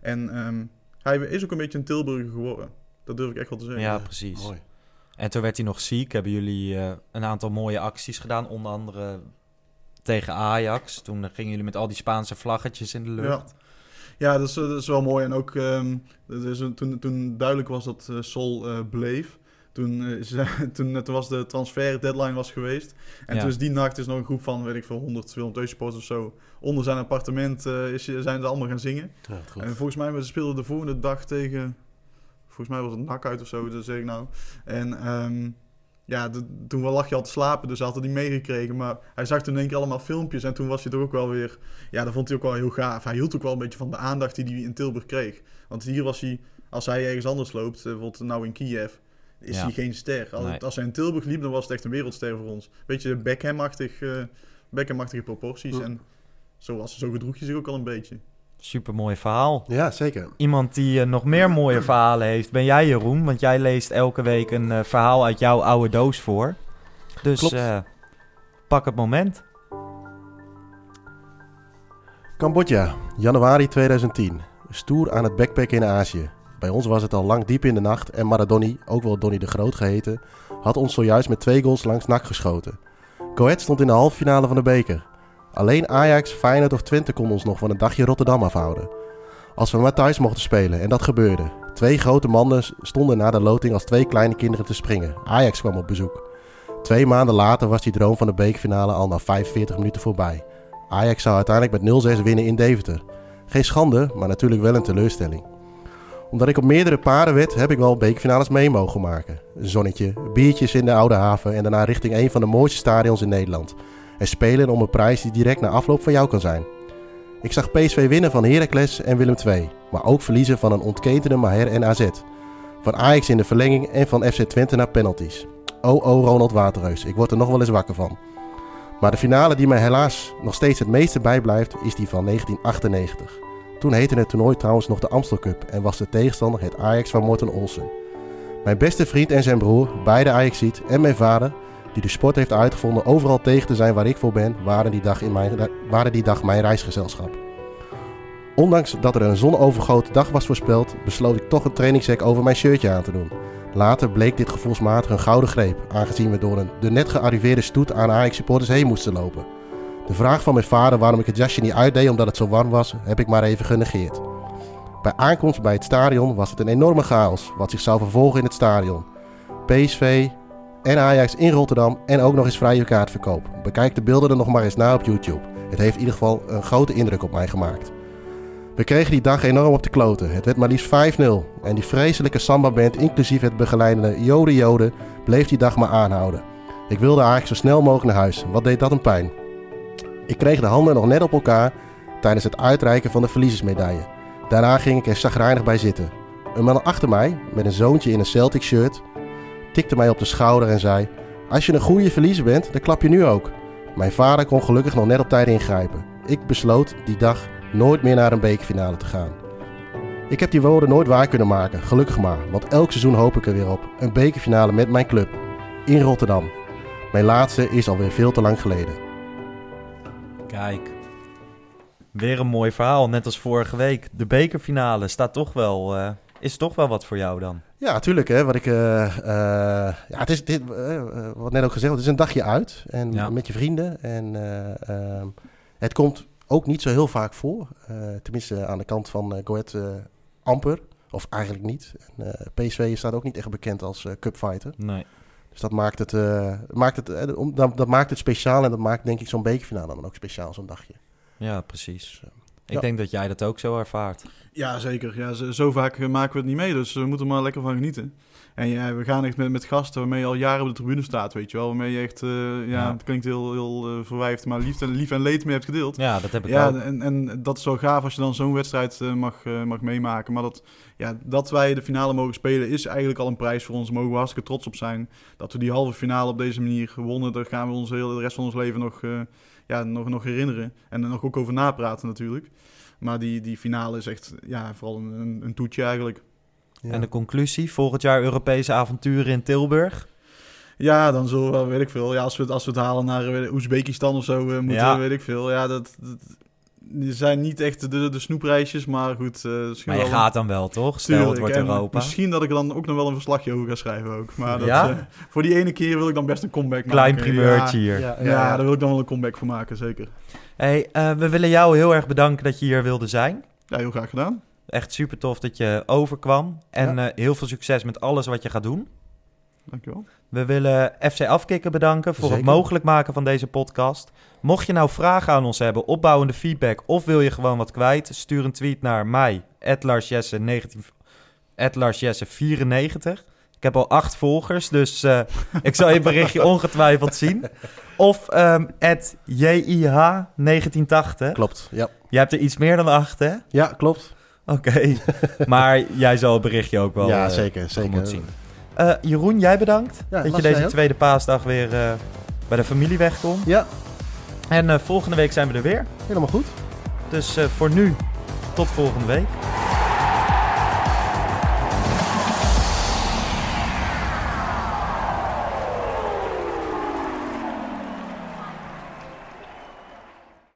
En ehm, hij is ook een beetje een Tilburger geworden. Dat durf ik echt wel te zeggen. ja, precies. Mooi. En toen werd hij nog ziek. Hebben jullie eh, een aantal mooie acties gedaan. Onder andere tegen Ajax. Toen gingen jullie met al die Spaanse vlaggetjes in de lucht. Ja. Ja, dat is, dat is wel mooi. En ook ehm, dat is een- toen, toen duidelijk was dat eh, Sol eh, bleef. Toen, eh, is, toen, toen was de transfer deadline was geweest. En Ja. toen is die nacht is nog een groep van, weet ik veel, 100, 200 supporters of zo. Onder zijn appartement eh, is, zijn ze allemaal gaan zingen. Ja. En volgens mij we speelden de volgende dag tegen... Volgens mij was het nak uit of zo, dat zeg ik nou. En ehm, ja, de- toen lag je al te slapen, dus hij had het niet meegekregen. Maar hij zag toen in één keer allemaal filmpjes. En toen was hij toch ook wel weer... Ja, dat vond hij ook wel heel gaaf. Hij hield ook wel een beetje van de aandacht die hij in Tilburg kreeg. Want hier was hij... Als hij ergens anders loopt, eh, bijvoorbeeld nou in Kiev... Is Ja. hij geen ster. Als, Nee. als hij in Tilburg liep, dan was het echt een wereldster voor ons. Beetje Beckham-achtig, eh, Beckham-achtige proporties. Hm. En zo, was, zo gedroeg je zich ook al een beetje. Super mooi verhaal. Ja, zeker. Iemand die eh, nog meer mooie verhalen heeft, ben jij Jeroen. Want jij leest elke week een eh, verhaal uit jouw oude doos voor. Dus eh, pak het moment. Cambodja, januari 2010. Stoer aan het backpacken in Azië. Bij ons was het al lang diep in de nacht en Maradoni, ook wel Donny de Groot geheten, had ons zojuist met twee goals langs nak geschoten. Ahead stond in de halve finale van de beker. Alleen Ajax, Feyenoord of Twente kon ons nog van een dagje Rotterdam afhouden. Als we maar thuis mochten spelen, en dat gebeurde. Twee grote mannen stonden na de loting als twee kleine kinderen te springen. Ajax kwam op bezoek. Twee maanden later was die droom van de bekerfinale al na 45 minuten voorbij. Ajax zou uiteindelijk met 0-6 winnen in Deventer. Geen schande, maar natuurlijk wel een teleurstelling. Omdat ik op meerdere paren werd, heb ik wel bekerfinales mee mogen maken. Een zonnetje, biertjes in de Oude Haven en daarna richting een van de mooiste stadions in Nederland. En spelen om een prijs die direct na afloop van jou kan zijn. Ik zag PSV winnen van Heracles en Willem II, maar ook verliezen van een ontketende Maher en AZ. Van Ajax in de verlenging en van FC Twente naar penalties. Oh oh Ronald Waterreus, ik word er nog wel eens wakker van. Maar de finale die mij helaas nog steeds het meeste bijblijft, is die van 1998. Toen heette het toernooi trouwens nog de Amstel Cup en was de tegenstander het Ajax van Morten Olsen. Mijn beste vriend en zijn broer, beide Ajaxiet, en mijn vader, die de sport heeft uitgevonden overal tegen te zijn waar ik voor ben, waren die dag, in mijn, waren die dag mijn reisgezelschap. Ondanks dat er een zonovergoten dag was voorspeld, besloot ik toch een trainingssec over mijn shirtje aan te doen. Later bleek dit gevoelsmatig een gouden greep, aangezien we door een de net gearriveerde stoet aan Ajax-supporters heen moesten lopen. De vraag van mijn vader waarom ik het jasje niet uitdeed omdat het zo warm was, heb ik maar even genegeerd. Bij aankomst bij het stadion was het een enorme chaos, wat zich zou vervolgen in het stadion. PSV en Ajax in Rotterdam en ook nog eens vrije kaartverkoop. Bekijk de beelden er nog maar eens na op YouTube. Het heeft in ieder geval een grote indruk op mij gemaakt. We kregen die dag enorm op de kloten. Het werd maar liefst 5-0. En die vreselijke samba-band, inclusief het begeleidende Jode Jode, bleef die dag maar aanhouden. Ik wilde eigenlijk zo snel mogelijk naar huis. Wat deed dat een pijn. Ik kreeg de handen nog net op elkaar tijdens het uitreiken van de verliezersmedaille. Daarna ging ik er chagrijnig bij zitten. Een man achter mij, met een zoontje in een Celtic shirt, tikte mij op de schouder en zei... Als je een goede verliezer bent, dan klap je nu ook. Mijn vader kon gelukkig nog net op tijd ingrijpen. Ik besloot die dag nooit meer naar een bekerfinale te gaan. Ik heb die woorden nooit waar kunnen maken, gelukkig maar, want elk seizoen hoop ik er weer op. Een bekerfinale met mijn club, in Rotterdam. Mijn laatste is alweer veel te lang geleden. Kijk. Weer een mooi verhaal, net als vorige week. De bekerfinale staat toch wel, eh, is toch wel wat voor jou dan. Ja, natuurlijk. Hè, wat ik, eh, eh, ja, het is dit, eh, wat net ook gezegd, het is een dagje uit en Ja. met je vrienden. En eh, ehm, het komt ook niet zo heel vaak voor. Tenminste, aan de kant van Go Ahead, eh, amper. Of eigenlijk niet. En, PSV staat ook niet echt bekend als cupfighter. Nee. Dus dat maakt het, maakt het, dat, dat maakt het speciaal. En dat maakt denk ik zo'n bekerfinale dan ook speciaal, zo'n dagje. Ja, precies. Ik Ja. denk dat jij dat ook zo ervaart. Ja, zeker. Ja, zo, zo vaak maken we het niet mee, dus we moeten er maar lekker van genieten. En ja, we gaan echt met, met gasten waarmee je al jaren op de tribune staat, weet je wel. Waarmee je echt, eh, ja, Ja. het klinkt heel, heel eh, verwijfd, maar lief en, lief en leed mee hebt gedeeld. Ja, dat heb ik Ja, ook. en, en dat is zo gaaf als je dan zo'n wedstrijd eh, mag, mag meemaken. Maar dat, ja, dat wij de finale mogen spelen is eigenlijk al een prijs voor ons. Daar mogen we hartstikke trots op zijn. Dat we die halve finale op deze manier gewonnen, daar gaan we ons heel, de rest van ons leven nog, ja, nog, nog herinneren. En er nog ook over napraten natuurlijk. Maar die, die finale is echt ja, vooral een, een, een toetje eigenlijk. Ja. En de conclusie, volgend jaar Europese avonturen in Tilburg. Ja, dan zullen we, weet ik veel. Ja, als we het, als we het halen naar eh, Oezbekistan of zo, eh, moeten Ja. we, weet ik veel. Ja, dat, dat die zijn niet echt de, de snoepreisjes, maar goed. eh, misschien Maar je wel- gaat dan wel, toch? Stel, het wordt Europa. Misschien dat ik dan ook nog wel een verslagje over ga schrijven ook. Maar dat, Ja? eh, voor die ene keer wil ik dan best een comeback Klein maken. primeurtje Ja, hier. Ja, ja, daar wil ik dan wel een comeback voor maken, zeker. Hey, eh, we willen jou heel erg bedanken dat je hier wilde zijn. Ja, heel graag gedaan. Echt super tof dat je overkwam. En Ja. eh, heel veel succes met alles wat je gaat doen. Dankjewel. We willen FC Afkikken bedanken voor het mogelijk maken van deze podcast. Mocht je nou vragen aan ons hebben, opbouwende feedback of wil je gewoon wat kwijt, stuur een tweet naar mij, @larsjesse 19 @larsjesse94. Ik heb al acht volgers, dus eh, ik zal je berichtje ongetwijfeld zien. Of ehm JIH1980. Klopt, ja. Jij hebt er iets meer dan acht, hè? Ja, klopt. Oké, maar jij zal het berichtje ook wel ja, eh, zeker, zeker. zien. Eh, Jeroen, jij bedankt Ja, dat je deze tweede paasdag weer eh, bij de familie wegkomt. Ja, En volgende week zijn we er weer. helemaal goed. Dus voor nu, tot volgende week.